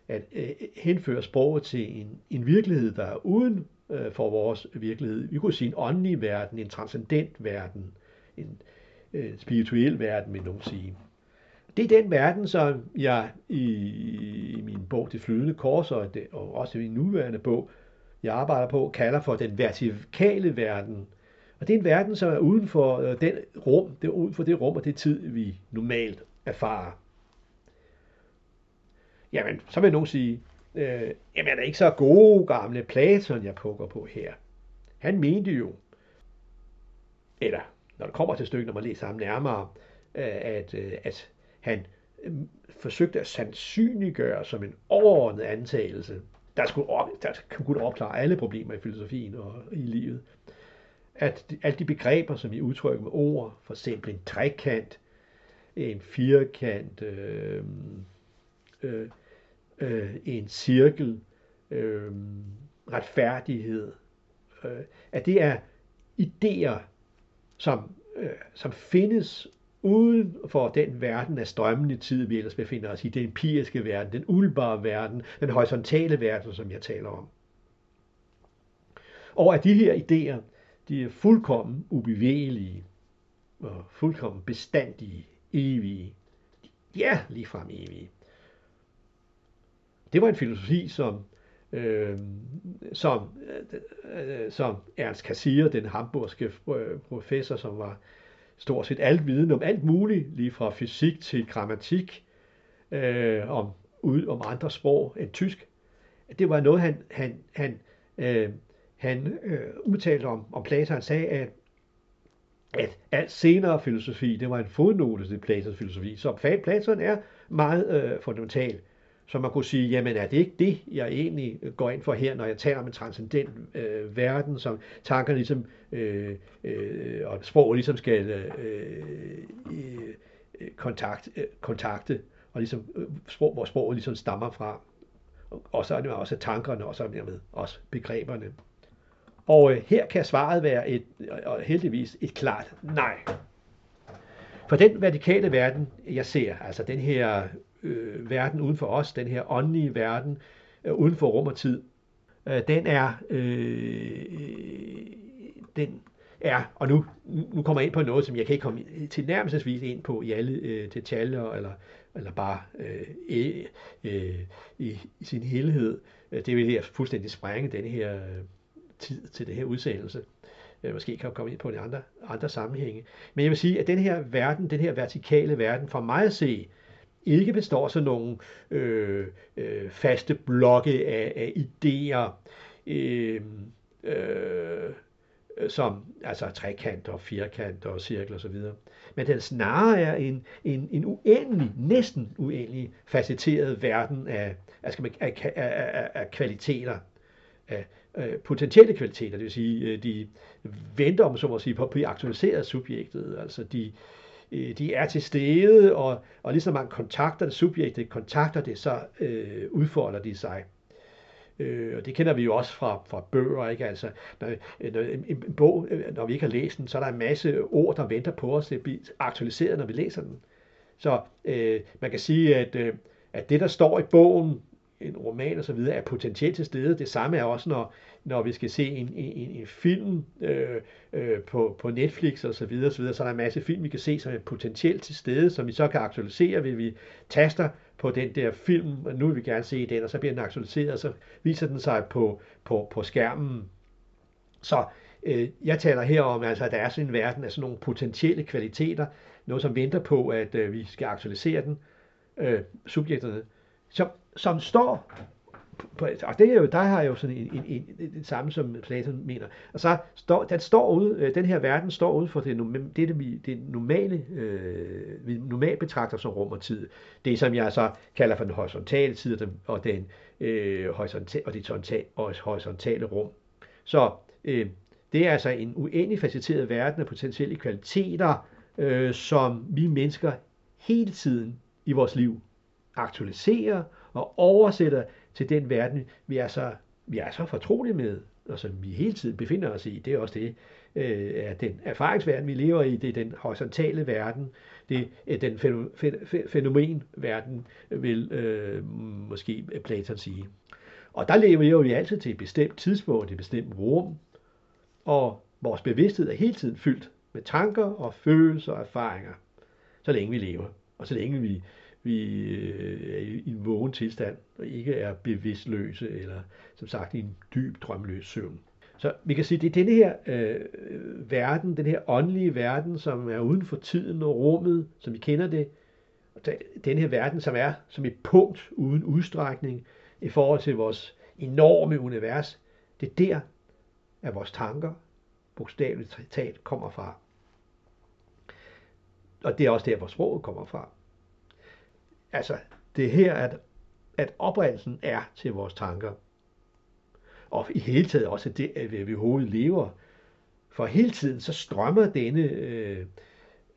at øh, henføre sproget til en, en virkelighed, der er uden øh, for vores virkelighed. Vi kunne sige en åndelig verden, en transcendent verden, en øh, Øh, spirituel verden, vil nogen sige. Det er den verden, som jeg i, i min bog Det flydende kors, og, det, og også i min nuværende bog, jeg arbejder på, kalder for den vertikale verden. Og det er en verden, som er uden for øh, den rum, det er uden for det rum og det tid, vi normalt erfarer. Jamen, så vil nogen sige, øh, jamen er det ikke så gode gamle Platon, jeg pukker på her. Han mente jo, eller når det kommer til stykket, når man læser ham nærmere, øh, at, øh, at han mm, forsøgte at sandsynliggøre som en overordnet antagelse, der skulle op, der kunne opklare alle problemer i filosofien og i livet. At de, alle de begreber, som vi udtrykker med ord, for eksempel en trekant, en firkant, øh, øh, øh, en cirkel, øh, retfærdighed, øh, at det er idéer, som, øh, som findes uden for den verden af strømmende tid, vi ellers befinder os i, den empiriske verden, den ulbare verden, den horisontale verden, som jeg taler om. Og at de her idéer, de er fuldkommen ubevægelige, og fuldkommen bestandige, evige. De er ligefrem evige. Det var en filosofi, som, øh, som, øh, som Ernst Cassirer, den hamburgske øh, professor, som var stort set alt viden om alt muligt, lige fra fysik til grammatik, øh, om, ud, om andre sprog end tysk. Det var noget, han, han, han, øh, han øh, udtalte om, om Platon. Han sagde, at, at alt senere filosofi, det var en fodnote til Platons filosofi. Så Platon er meget øh, fundamental. Så man kunne sige, jamen er det ikke det, jeg egentlig øh, går ind for her, når jeg taler om en transcendent øh, verden, som tankerne ligesom, øh, øh, og sproget ligesom skal øh, øh, kontakt, øh, kontakte, og ligesom øh, sprog, hvor sproget ligesom stammer fra. Og så er det også tankerne, og så er det med også begreberne. Og øh, her kan svaret være et, og heldigvis et klart nej. For den vertikale verden, jeg ser, altså den her øh, verden uden for os, den her åndelige verden øh, uden for rum og tid, øh, den er øh, den er, og nu, nu kommer jeg ind på noget, som jeg kan ikke komme til nærmestvis ind på i alle øh, detaljer, eller, eller bare øh, e, øh, i, i sin helhed. Øh, det vil jeg fuldstændig sprænge den her øh, tid til det her udsendelse. Øh, måske kan jeg komme ind på de andre, andre sammenhænge. Men jeg vil sige, at den her verden, den her vertikale verden, for mig at se, ikke består sådan nogle øh, øh, faste blokke af, af idéer, øh, øh, som altså trekanter, firkanter, cirkler osv. Men den snarere er en, en, en uendelig, næsten uendelig facetteret verden af, af, skal man, af, af, af, af kvaliteter, af, af potentielle kvaliteter, det vil sige, øh, de venter om så må sige, på at blive aktualiseret subjektet, altså de, øh, Øh, de er til stede, og, og lige så man kontakter det subjektet, kontakter det, så øh, udfolder de sig. Øh, og det kender vi jo også fra, fra bøger, ikke? Altså, når, øh, når en, en bog, øh, når vi ikke har læst den, så er der en masse ord, der venter på os det bliver aktualiseret, når vi læser den. Så øh, man kan sige, at, øh, at det, der står i bogen, en roman osv., er potentielt til stede. Det samme er også, når, når vi skal se en, en, en film øh, øh, på, på Netflix osv., så, videre, så, videre, så er der en masse film, vi kan se, som er potentielt til stede, som vi så kan aktualisere, ved vi taster på den der film, og nu vil vi gerne se den, og så bliver den aktualiseret, og så viser den sig på, på, på skærmen. Så øh, jeg taler her om, altså, at der er sådan en verden af sådan nogle potentielle kvaliteter, noget som venter på, at øh, vi skal aktualisere den, øh, subjekterne, Så som står på, og det er jo, der har jeg jo sådan en, en, en, en, en samme som Platon mener. Og så står, den står ude, øh, den her verden står ude for det, det, det, vi, det normale, øh, vi normalt betragter som rum og tid. Det som jeg så kalder for den horisontale tid og den, øh, horisontale, og det og horisontale rum. Så øh, det er altså en uendelig facetteret verden af potentielle kvaliteter, øh, som vi mennesker hele tiden i vores liv aktualiserer og oversætter til den verden, vi er så, vi er så fortrolige med, og som vi hele tiden befinder os i. Det er også det, øh, er den erfaringsverden, vi lever i. Det er den horisontale verden. Det er den fænomenverden, vil øh, måske Platon sige. Og der lever vi altid til et bestemt tidspunkt, et bestemt rum, og vores bevidsthed er hele tiden fyldt med tanker og følelser og erfaringer, så længe vi lever, og så længe vi vi øh, er i en vågen tilstand, og ikke er bevidstløse, eller som sagt i en dyb drømløs søvn. Så vi kan sige, det er denne her øh, verden, den her åndelige verden, som er uden for tiden og rummet, som vi kender det. Den her verden, som er som et punkt uden udstrækning i forhold til vores enorme univers. Det er der, at vores tanker, bogstaveligt talt, kommer fra. Og det er også der, hvor sproget kommer fra. Altså, det er her, at, at oprindelsen er til vores tanker. Og i hele taget også det, at vi overhovedet lever. For hele tiden så strømmer denne øh,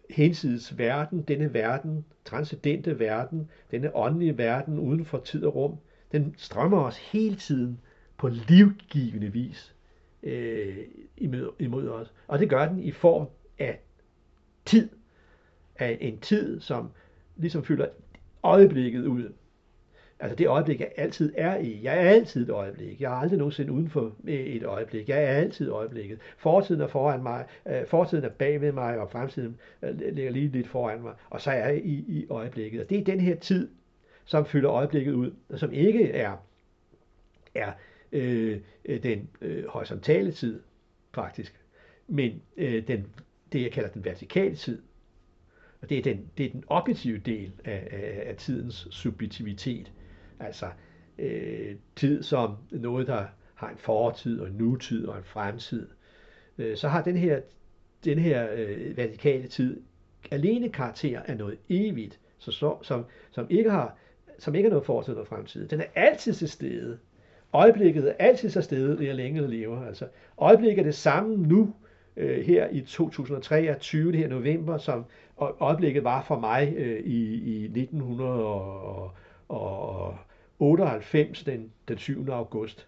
hensides verden, denne verden, transcendente verden, denne åndelige verden uden for tid og rum, den strømmer os hele tiden på livgivende vis øh, imod, imod os. Og det gør den i form af tid. Af en tid, som ligesom fylder øjeblikket ud. Altså det øjeblik, jeg altid er i. Jeg er altid et øjeblik. Jeg er aldrig nogensinde uden for øh, et øjeblik. Jeg er altid øjeblikket. Fortiden er foran mig, øh, fortiden er bagved mig, og fremtiden øh, ligger lige lidt foran mig. Og så er jeg i, i øjeblikket. Og det er den her tid, som fylder øjeblikket ud, og som ikke er, er øh, øh den øh, horisontale tid, faktisk, men øh, den, det, jeg kalder den vertikale tid. Og det er den, det er den objektive del af, af, af tidens subjektivitet. Altså øh, tid som noget, der har en fortid og en nutid og en fremtid. Øh, så har den her, den her øh, vertikale tid alene karakter af noget evigt, så, så, som, som, ikke har, som ikke har noget fortid og fremtid. Den er altid til stede. Øjeblikket er altid til stede, det jeg længe lever. Altså, øjeblikket er det samme nu, øh, her i 2023, det her november, som øjeblikket var for mig øh, i, i 1998, den, den 7. august.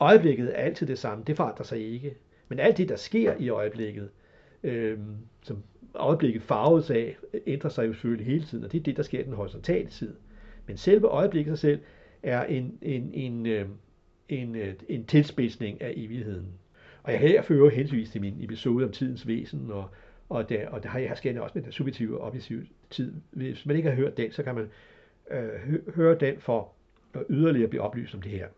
Øjeblikket er altid det samme, det forandrer sig ikke. Men alt det, der sker i øjeblikket, øh, som øjeblikket farves af, ændrer sig jo selvfølgelig hele tiden, og det er det, der sker i den horisontale tid. Men selve øjeblikket sig selv er en, en, en, øh, en, øh, en tilspidsning af evigheden. Og jeg her fører henvist til min episode om tidens væsen, og, og, det, og der har jeg skændt også med den subjektive og objektive tid. Hvis man ikke har hørt den, så kan man øh, høre den for at yderligere blive oplyst om det her.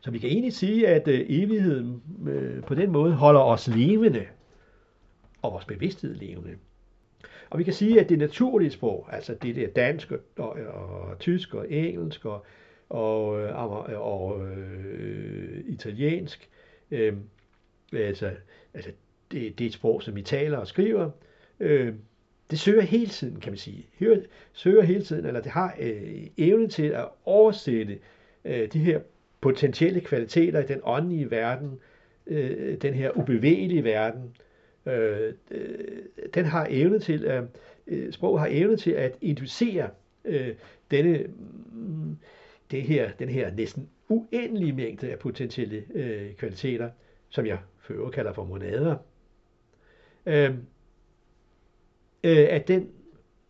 Så vi kan egentlig sige, at øh, evigheden øh, på den måde holder os levende, og vores bevidsthed levende. Og vi kan sige, at det naturlige sprog, altså det der dansk og, og, og tysk og engelsk og, og, øh, og, og øh, italiensk, øh, altså, altså det, det er et sprog, som vi taler og skriver, øh, det søger hele tiden, kan man sige. Søger, hele tiden, eller det har øh, evne til at oversætte øh, de her potentielle kvaliteter i den åndelige verden, øh, den her ubevægelige verden, øh, øh den har evne til, at, øh, sprog har evne til at inducere øh, denne, mm, det her, den her næsten uendelige mængde af potentielle øh, kvaliteter, som jeg før kalder for monader. Øh, øh, at, den,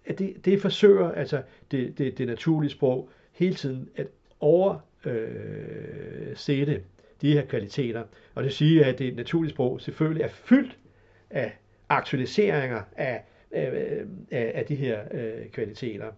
at det, det forsøger, altså det, det, det naturlige sprog, hele tiden at oversætte øh, de her kvaliteter. Og det siger, at det naturlige sprog selvfølgelig er fyldt af aktualiseringer af, af, af, af de her øh, kvaliteter,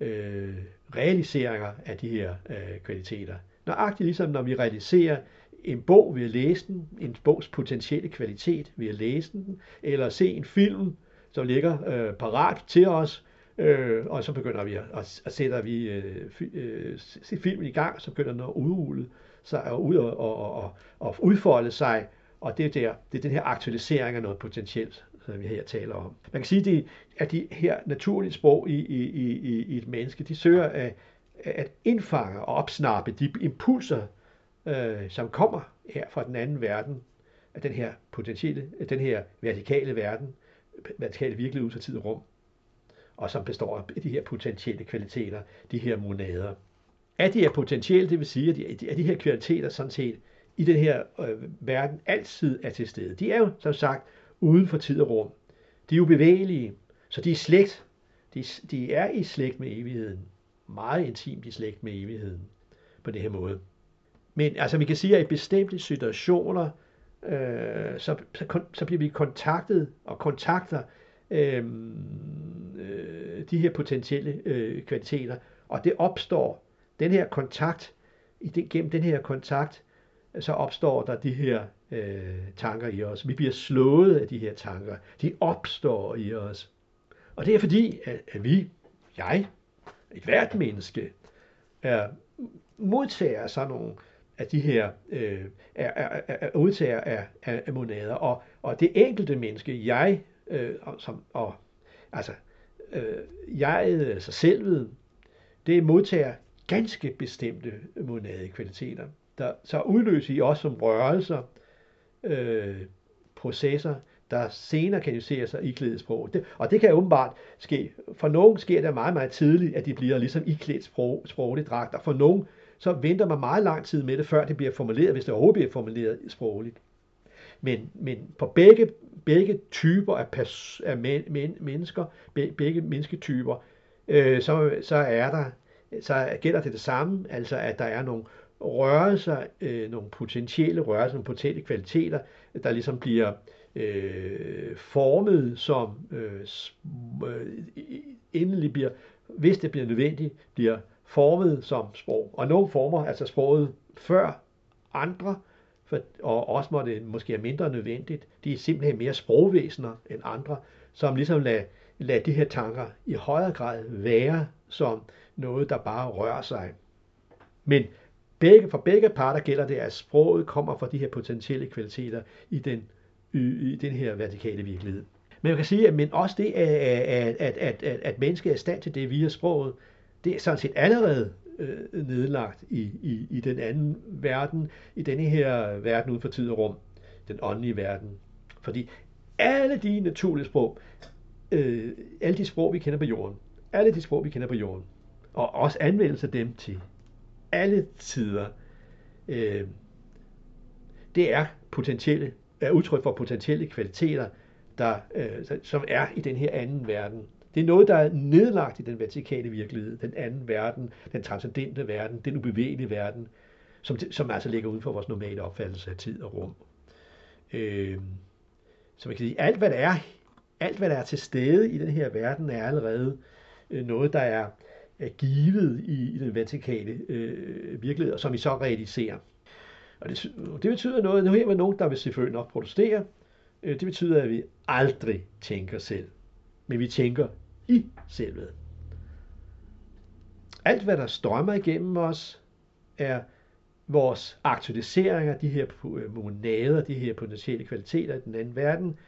øh, realiseringer af de her øh, kvaliteter. Nøjagtigt ligesom når vi realiserer en bog ved at læse den, en bogs potentielle kvalitet ved at læse den, eller se en film, som ligger øh, parat til os, øh, og så begynder vi at, at, at sætte vi øh, øh, filmen i gang, så begynder den at udrulle sig og, ud og, og, og, og udfolde sig, og det er, der, det er den her aktualisering af noget potentielt, som vi her taler om. Man kan sige, det, at de her naturlige sprog i, i, i, i et menneske, de søger at, at indfange og opsnappe de impulser, øh, som kommer her fra den anden verden, af den her potentielle, øh, den her vertikale verden, vertikale virkelighed ud fra tid og rum, og som består af de her potentielle kvaliteter, de her monader. Er de her potentielle, det vil sige, at de, er de her kvaliteter sådan set i den her øh, verden altid er til stede. De er jo, som sagt, uden for tid og rum. De er jo bevægelige, så de er slægt. De, de er i slægt med evigheden. Meget intimt i slægt med evigheden på det her måde. Men altså, vi kan sige, at i bestemte situationer, øh, så, så, så bliver vi kontaktet og kontakter øh, øh, de her potentielle øh, kvaliteter, og det opstår, den her kontakt, i gennem den her kontakt, så opstår der de her øh, tanker i os. Vi bliver slået af de her tanker. De opstår i os. Og det er fordi, at, at vi, jeg, et hvert menneske, er modtager sådan nogle af de her øh, er, er, er, er udtager af, af, af monader. Og, og det enkelte menneske, jeg, øh, som, og, altså, øh, jeg, altså selvet, det modtager ganske bestemte monadekvaliteter der så udløser i os som rørelser, øh, processer, der senere kan jusere sig i klædesprog. Det, og det kan åbenbart ske. For nogen sker det meget, meget tidligt, at de bliver ligesom iklædt sprog, sproglige dragter. For nogen så venter man meget lang tid med det, før det bliver formuleret, hvis det overhovedet bliver formuleret sprogligt. Men, men på begge, begge typer af, pers, af men, men, mennesker, begge mennesketyper, øh, så, så er der, så gælder det det samme, altså at der er nogle rørelser, øh, nogle potentielle rørelser, nogle potentielle kvaliteter, der ligesom bliver øh, formet som øh, øh endelig bliver, hvis det bliver nødvendigt, bliver formet som sprog. Og nogle former, altså sproget før andre, for, og også når det måske er mindre nødvendigt, de er simpelthen mere sprogvæsener end andre, som ligesom lader, lad de her tanker i højere grad være som noget, der bare rører sig. Men begge, for begge parter gælder det, at sproget kommer fra de her potentielle kvaliteter i den, i, i den her vertikale virkelighed. Men man kan sige, at men også det, at, at, at, at, at mennesket er i stand til det via sproget, det er sådan set allerede øh, nedlagt i, i, i den anden verden, i denne her verden uden for tid og rum, den åndelige verden. Fordi alle de naturlige sprog, øh, alle de sprog, vi kender på jorden, alle de sprog, vi kender på jorden, og også anvendelse af dem til alle tider, øh, det er potentielle, er udtryk for potentielle kvaliteter, der, øh, som er i den her anden verden. Det er noget, der er nedlagt i den vertikale virkelighed, den anden verden, den transcendente verden, den ubevægelige verden, som, som altså ligger uden for vores normale opfattelse af tid og rum. Øh, så man kan sige, alt hvad der er, alt hvad der er til stede i den her verden, er allerede øh, noget, der er, er givet i, i den vertikale øh, virkelighed, og som vi så realiserer. Og det, det betyder noget, nu her er nogen, der vil selvfølgelig nok protestere, øh, det betyder, at vi aldrig tænker selv, men vi tænker i selvet. Alt, hvad der strømmer igennem os, er vores aktualiseringer, de her øh, monader, de her potentielle kvaliteter i den anden verden.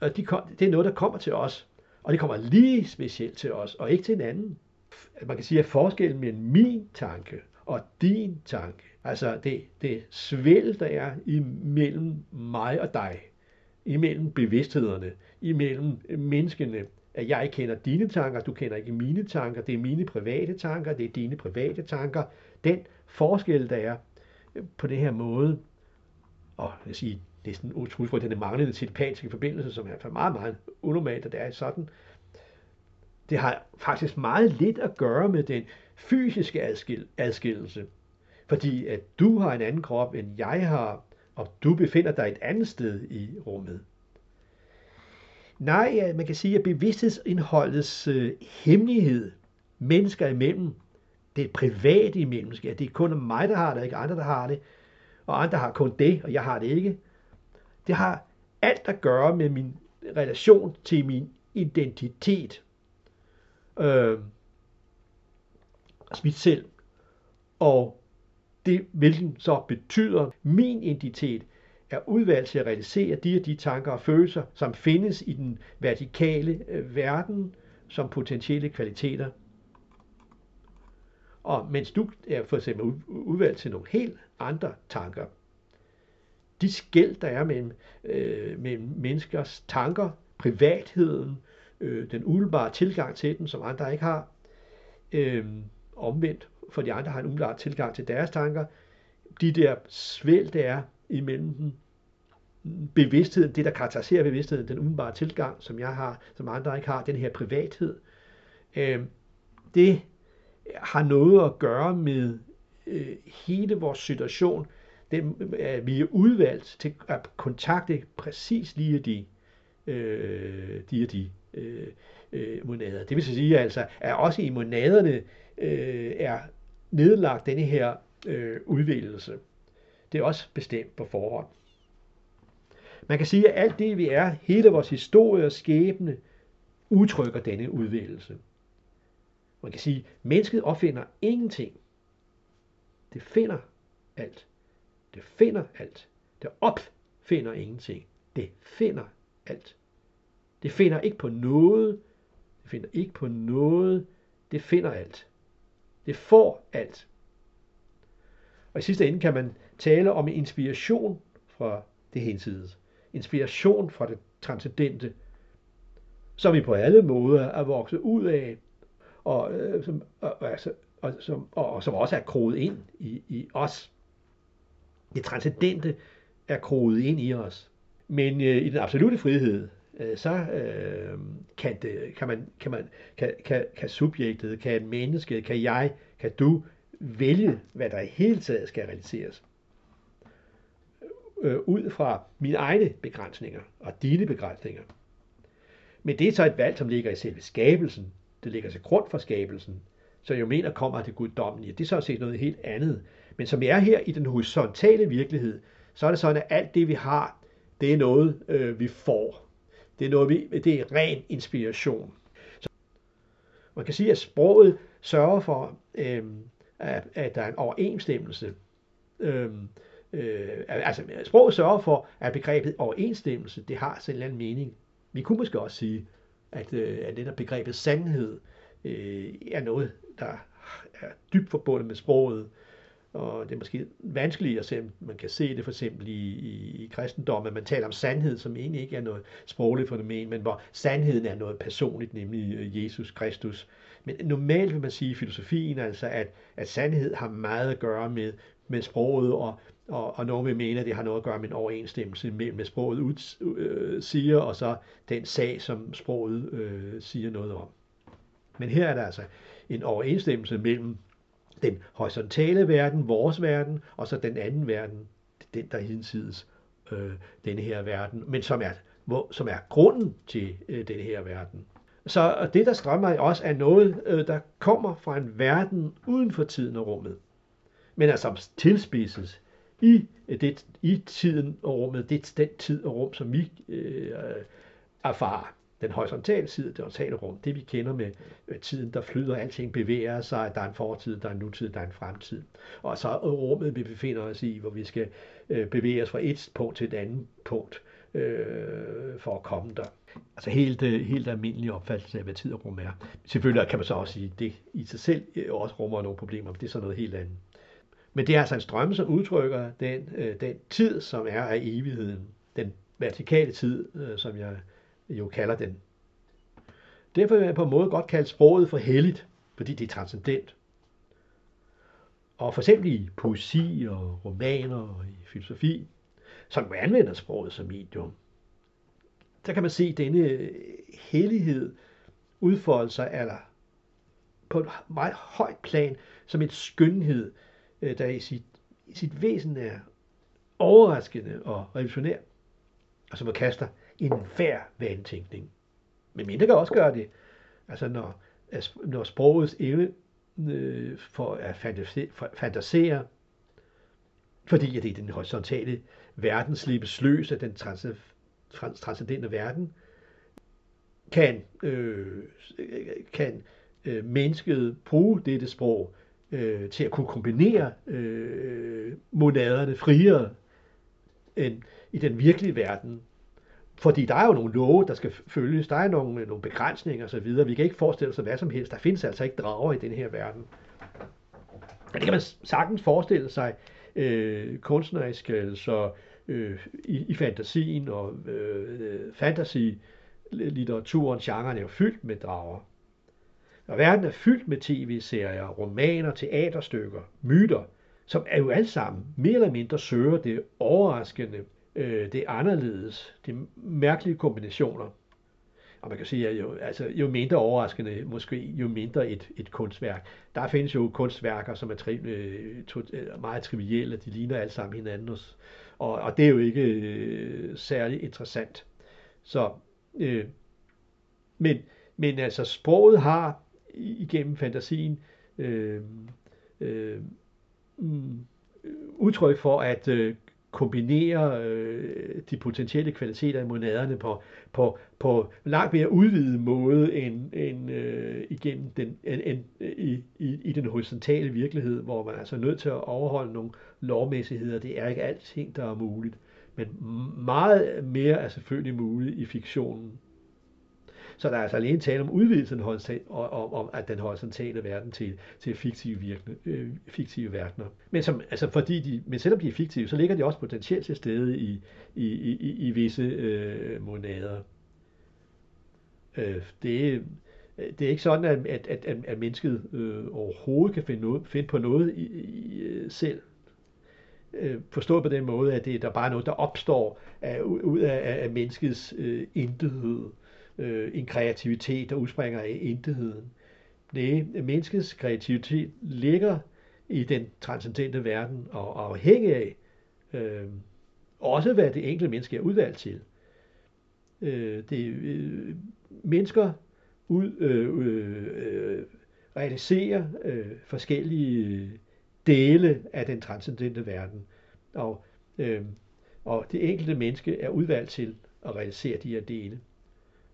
Og de kom, det er noget, der kommer til os, og det kommer lige specielt til os, og ikke til en anden. Man kan sige, at forskellen mellem min tanke og din tanke, altså det, det svæl, der er imellem mig og dig, imellem bevidsthederne, imellem menneskene, at jeg kender dine tanker, du kender ikke mine tanker, det er mine private tanker, det er dine private tanker. Den forskel, der er på det her måde, og jeg sige, næsten utroligt for den manglende telepatiske forbindelse, som er meget, meget unormalt, at det er sådan, det har faktisk meget lidt at gøre med den fysiske adskil, adskillelse. Fordi at du har en anden krop, end jeg har, og du befinder dig et andet sted i rummet. Nej, man kan sige, at bevidsthedsindholdets øh, hemmelighed mennesker imellem, det er privat imellem. Det er kun mig, der har det, ikke andre, der har det. Og andre har kun det, og jeg har det ikke. Det har alt at gøre med min relation til min identitet. Øh, mit selv. Og det, hvilken så betyder min identitet, er udvalgt til at realisere de og de tanker og følelser, som findes i den vertikale øh, verden som potentielle kvaliteter. Og mens du er for eksempel udvalgt til nogle helt andre tanker, de skæld, der er mellem, øh, mellem menneskers tanker, privatheden, øh, den umiddelbare tilgang til den, som andre ikke har, øh, omvendt, for de andre har en umiddelbar tilgang til deres tanker, de der svæld, der er imellem den bevidstheden, det der karakteriserer bevidstheden, den umiddelbare tilgang, som jeg har, som andre ikke har, den her privathed, øh, det har noget at gøre med øh, hele vores situation. Den, øh, vi er udvalgt til at kontakte præcis lige de, øh, de og de øh, øh, monader. Det vil sige altså, at også i monaderne øh, er nedlagt denne her øh, udvælgelse. Det er også bestemt på forhånd. Man kan sige, at alt det, vi er, hele vores historie og skæbne, udtrykker denne udvælgelse. Man kan sige, at mennesket opfinder ingenting. Det finder alt. Det finder alt. Det opfinder ingenting. Det finder alt. Det finder ikke på noget. Det finder ikke på noget. Det finder alt. Det får alt. Og i sidste ende kan man tale om inspiration fra det hensides. Inspiration fra det transcendente, som vi på alle måder er vokset ud af, og, øh, som, og, altså, og, som, og, og som også er kroet ind i, i os. Det transcendente er kroet ind i os. Men øh, i den absolute frihed, øh, så øh, kan, det, kan, man, kan, man, kan, kan, kan subjektet, kan mennesket, kan jeg, kan du vælge, hvad der i hele taget skal realiseres. Øh, ud fra mine egne begrænsninger og dine begrænsninger. Men det er så et valg, som ligger i selve skabelsen. Det ligger til grund for skabelsen. Så jeg mener kommer det guddommelige. Det er så set noget helt andet. Men som vi er her i den horisontale virkelighed, så er det sådan, at alt det, vi har, det er noget, øh, vi får. Det er, noget, vi, det er ren inspiration. Så man kan sige, at sproget sørger for, øh, at, at der er en overensstemmelse. Øhm, øh, øh, altså, sproget sørger for, at begrebet overensstemmelse, det har sådan en eller anden mening. Vi kunne måske også sige, at, øh, at det der begrebet sandhed øh, er noget, der er dybt forbundet med sproget, og det er måske vanskeligt at se, man kan se det for eksempel i, i, i kristendommen, at man taler om sandhed, som egentlig ikke er noget sprogligt fænomen, men hvor sandheden er noget personligt, nemlig øh, Jesus Kristus. Men normalt vil man sige i filosofien altså, at, at sandhed har meget at gøre med, med sproget, og, og, og nogen vil mene, at det har noget at gøre med en overensstemmelse mellem, hvad sproget ud, øh, siger, og så den sag, som sproget øh, siger noget om. Men her er der altså en overensstemmelse mellem den horisontale verden, vores verden, og så den anden verden, den der hinsides øh, denne her verden, men som er, hvor, som er grunden til øh, denne her verden. Så det, der strømmer i os, er noget, øh, der kommer fra en verden uden for tiden og rummet, men er som tilspidses i, øh, det, i tiden og rummet, det den tid og rum, som vi øh, erfarer. Den horisontale side, det horisontale rum, det vi kender med tiden, der flyder, alting bevæger sig, der er en fortid, der er en nutid, der er en fremtid. Og så rummet, vi befinder os i, hvor vi skal øh, bevæge os fra et punkt til et andet punkt øh, for at komme der. Altså helt, øh, helt almindelig opfattelse af, hvad tid og rum er. Selvfølgelig kan man så også sige, at det i sig selv øh, også rummer nogle problemer, men det er så noget helt andet. Men det er altså en strøm, som udtrykker den, øh, den tid, som er af evigheden. Den vertikale tid, som jeg jo kalder den. Derfor vil jeg på en måde godt kalde sproget for helligt, fordi det er transcendent. Og for eksempel i poesi og romaner og i filosofi, som anvender sproget som medium, der kan man se denne øh, hellighed udfolde sig eller på et meget højt plan som en skønhed, øh, der i sit, i sit væsen er overraskende og revolutionær, og som kaster en færd vandtænkning. Men mindre kan også gøre det, altså når, når sprogets evne øh, for at fantasere, fantasere, fordi at det er den horisontale verden slippes løs af den transcendente verden, kan, øh, kan øh, mennesket bruge dette sprog øh, til at kunne kombinere øh, monaderne friere end i den virkelige verden. Fordi der er jo nogle love, der skal følges, der er nogle, øh, nogle begrænsninger osv. Vi kan ikke forestille os hvad som helst. Der findes altså ikke drager i den her verden. Men det kan man sagtens forestille sig øh, kunstnerisk, altså øh, i, i fantasien og øh, fantasy-litteraturen, genren er jo fyldt med drager. Og verden er fyldt med tv-serier, romaner, teaterstykker, myter, som er jo alle sammen mere eller mindre søger det overraskende, øh, det anderledes, de mærkelige kombinationer. Og man kan sige, at jo, altså, jo mindre overraskende, måske jo mindre et, et kunstværk. Der findes jo kunstværker, som er tri, øh, to, øh, meget trivielle, de ligner alle sammen hinanden, og, og og det er jo ikke øh, særlig interessant. Så, øh, men, men altså sproget har igennem fantasien øh, øh, mm, udtryk for at øh, kombinere øh, de potentielle kvaliteter i monaderne på, på, på langt mere udvidet måde end, end øh, igennem den, end, end, i, i, i den horisontale virkelighed, hvor man altså er nødt til at overholde nogle lovmæssigheder. Det er ikke alting, der er muligt. Men meget mere er selvfølgelig muligt i fiktionen. Så der er altså alene tale om udvidelsen og om, om at den horisontale verden til, til fiktive, virkne, øh, fiktive verdener. Men, som, altså fordi de, men selvom de er fiktive, så ligger de også potentielt til stede i, i, i, i visse øh, monader. Øh, det, øh, det er ikke sådan, at, at, at, at mennesket øh, overhovedet kan finde, noget, finde på noget i, i, øh, selv. Øh, forstået på den måde, at det der bare er noget, der opstår af, ud af, af menneskets øh, intethed. Øh, øh, en kreativitet, der udspringer af intetheden. Nej, menneskets kreativitet ligger i den transcendente verden og afhængig af øh, også, hvad det enkelte menneske er udvalgt til. Øh, det øh, mennesker ud, øh, øh, øh, realiserer øh, forskellige dele af den transcendente verden. Og, øh, og det enkelte menneske er udvalgt til at realisere de her dele.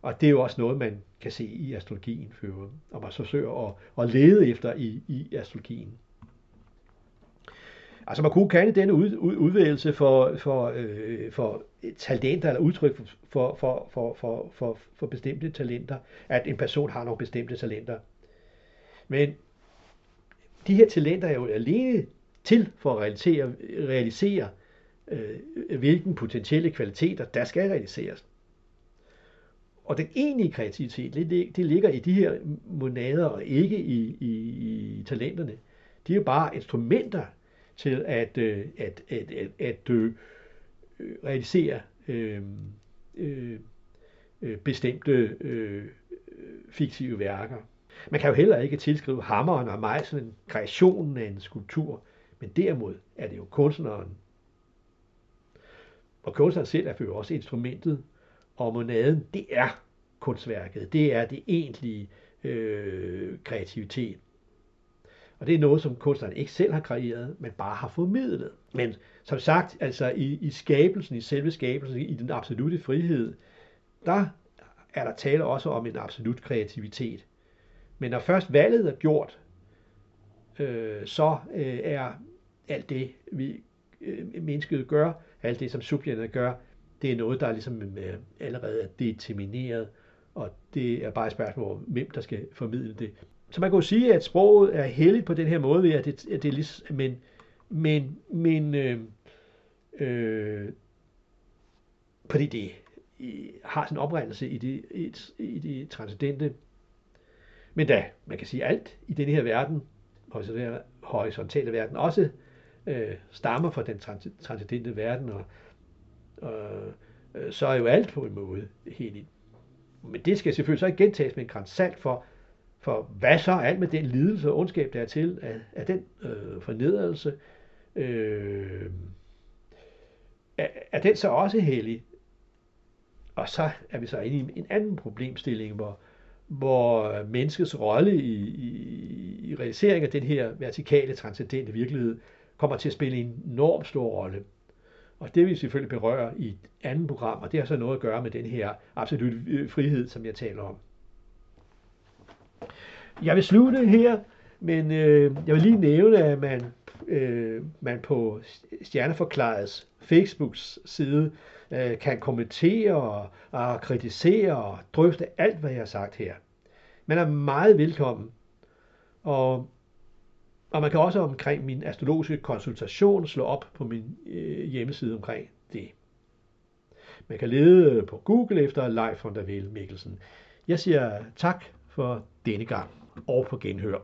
Og det er jo også noget, man kan se i astrologien, for, og man så søger at, at lede efter i, i astrologien. Altså man kunne kalde denne ud, ud, udvælgelse for, for, øh, for talenter eller udtryk for, for, for, for, for, for bestemte talenter, at en person har nogle bestemte talenter. Men de her talenter er jo alene til for at realisere, realisere øh, hvilken potentielle kvaliteter, der skal realiseres. Og den egentlige kreativitet, det, det ligger i de her monader og ikke i, i, i talenterne. De er jo bare instrumenter til at, øh, at, at, at, at øh, realisere øh, øh, bestemte øh, fiktive værker. Man kan jo heller ikke tilskrive hammeren og mejslen kreationen af en skulptur, men derimod er det jo kunstneren, Og kunstneren selv er jo også instrumentet, og monaden, det er kunstværket. Det er det egentlige øh, kreativitet. Og det er noget, som kunstneren ikke selv har kreeret, men bare har formidlet. Men som sagt, altså i, i skabelsen, i selve skabelsen, i den absolute frihed, der er der tale også om en absolut kreativitet. Men når først valget er gjort, øh, så øh, er alt det, vi øh, mennesket gør, alt det, som subjektet gør, det er noget, der ligesom øh, allerede er determineret, og det er bare et spørgsmål om, hvem der skal formidle det. Så man kan jo sige, at sproget er heldigt på den her måde, at det, at det er ligesom, men, men, men øh, øh, fordi det øh, har sin oprindelse i det, i, i det transcendente. Men da man kan sige alt i denne her verden, horisontale verden, også øh, stammer fra den transcendente verden, og Øh, øh, så er jo alt på en måde helt Men det skal selvfølgelig så ikke gentages med en græns salt for, for hvad så alt med den lidelse og ondskab, der er til af, af den øh, fornedrelse, øh, er, er den så også hellig? Og så er vi så inde i en anden problemstilling, hvor, hvor menneskets rolle i, i, i realisering af den her vertikale, transcendente virkelighed kommer til at spille en enorm stor rolle. Og det vil vi selvfølgelig berøre i et andet program, og det har så noget at gøre med den her absolut øh, frihed, som jeg taler om. Jeg vil slutte her, men øh, jeg vil lige nævne, at man, øh, man på Stjerneforklarets Facebooks side øh, kan kommentere og, og kritisere og drøfte alt, hvad jeg har sagt her. Man er meget velkommen. Og, og man kan også omkring min astrologiske konsultation slå op på min øh, hjemmeside omkring det. Man kan lede øh, på Google efter Leif von der Mikkelsen. Jeg siger tak for denne gang og på genhør.